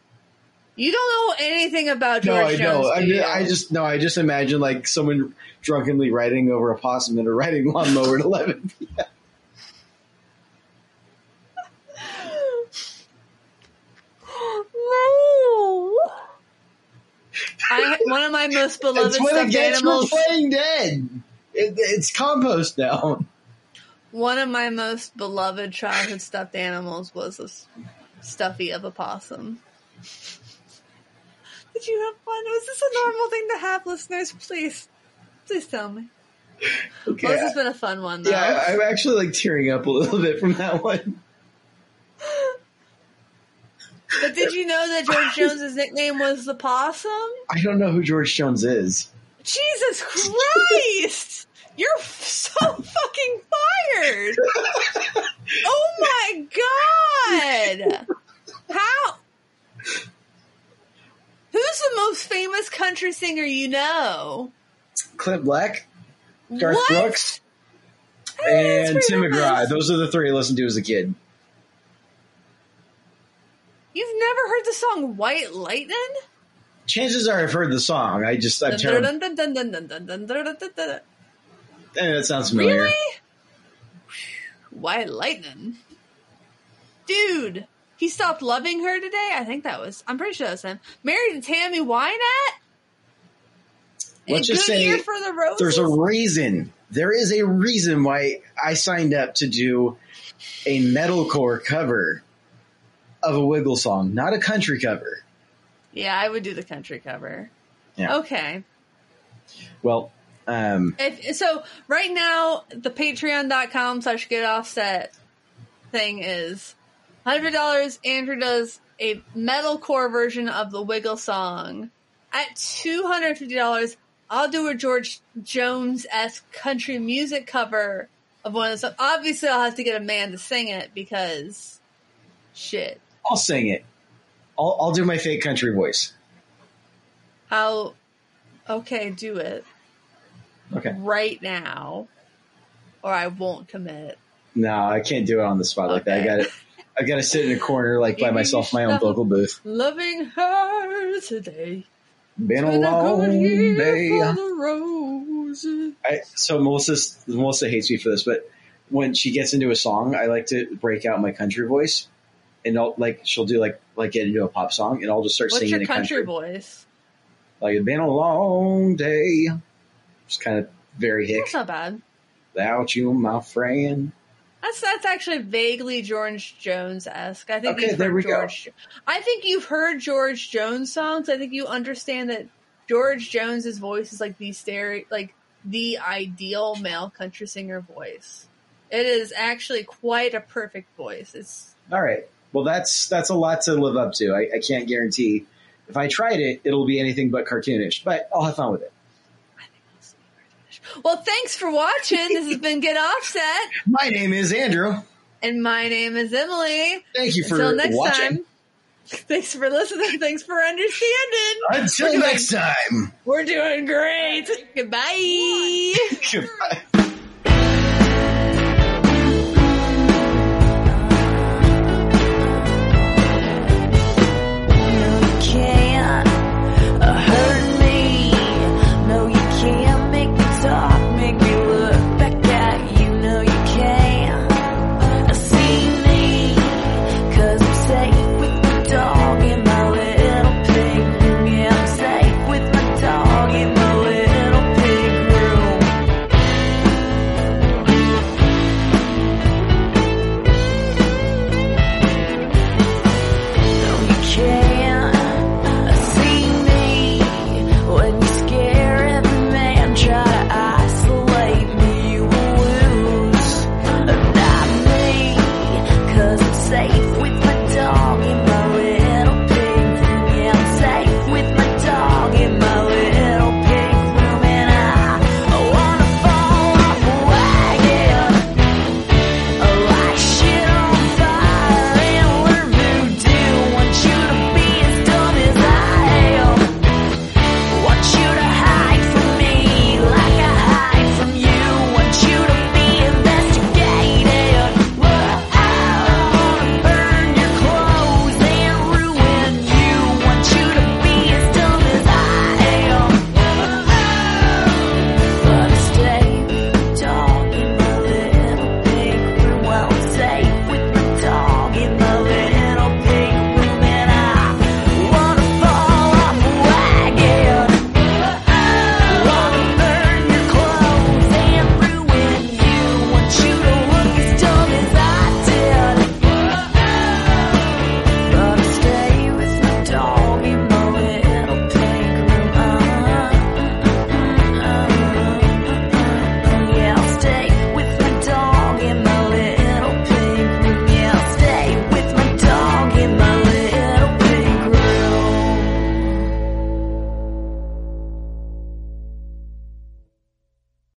You don't know anything about No, George I Jones. know. I, mean. I just no. I just imagine like someone drunkenly riding over a possum in a riding lawnmower at 11 p.m. no. I, one of my most beloved It's when it stuffed gets animals. playing dead. It, it's compost now. One of my most beloved childhood stuffed animals was a stuffy of a possum. Did you have fun? Was this a normal thing to have, listeners? Please Please tell me. Okay. Well, this has been a fun one, though. yeah, I'm actually like tearing up a little bit from that one. But did you know that George Jones's nickname was the possum? I don't know who George Jones is. Jesus Christ! You're so fucking fired! Oh my god! How? Who's the most famous country singer you know? Clint Black, Garth What? Brooks, and Tim McGraw. Those are the three I listened to as a kid. You've never heard the song White Lightning? Chances are I've heard the song. I just I'm terrible. That sounds familiar. Really? White Lightning. Dude, he stopped loving her today? I think that was, I'm pretty sure that was him. Married to Tammy Wynette? Let's just say the There's a reason. There is a reason why I signed up to do a metalcore cover of a Wiggle song, not a country cover. Yeah, I would do the country cover. Yeah. Okay. Well, um, If, so right now, the patreon.com slash get offset thing is $100. Andrew does a metalcore version of the Wiggle song. At $250, I'll do a George Jones esque country music cover of one of the songs. Obviously, I'll have to get a man to sing it because shit. I'll sing it. I'll, I'll do my fake country voice. I'll. Okay, do it Okay. right now, or I won't commit. No, I can't do it on the spot like that. I got to [laughs] I got to sit in a corner like by myself, my own vocal booth. Loving her today. Been a long day. for the roses. I, so Melissa Melissa hates me for this, but when she gets into a song, I like to break out my country voice, and I'll, like she'll do like like get into a pop song, and I'll just start What's singing your in country, country. voice? Like it's been a long day, just kind of very hick. That's not bad. Without you, my friend. That's that's actually vaguely George Jones esque. I think Okay, you've there heard we go. George. I think you've heard George Jones songs. I think you understand that George Jones's voice is like the stereo, like the ideal male country singer voice. It is actually quite a perfect voice. It's All right. Well, that's that's a lot to live up to. I, I can't guarantee. If I tried it, it'll be anything but cartoonish, but I'll have fun with it. well. Thanks for watching. this has been Get Offset, [laughs] My name is Andrew. and my name is Emily. Thank you for Until next watching. time. [laughs] Thanks for listening. Thanks for understanding. Until doing- next time. We're doing great. Goodbye. [laughs] Goodbye.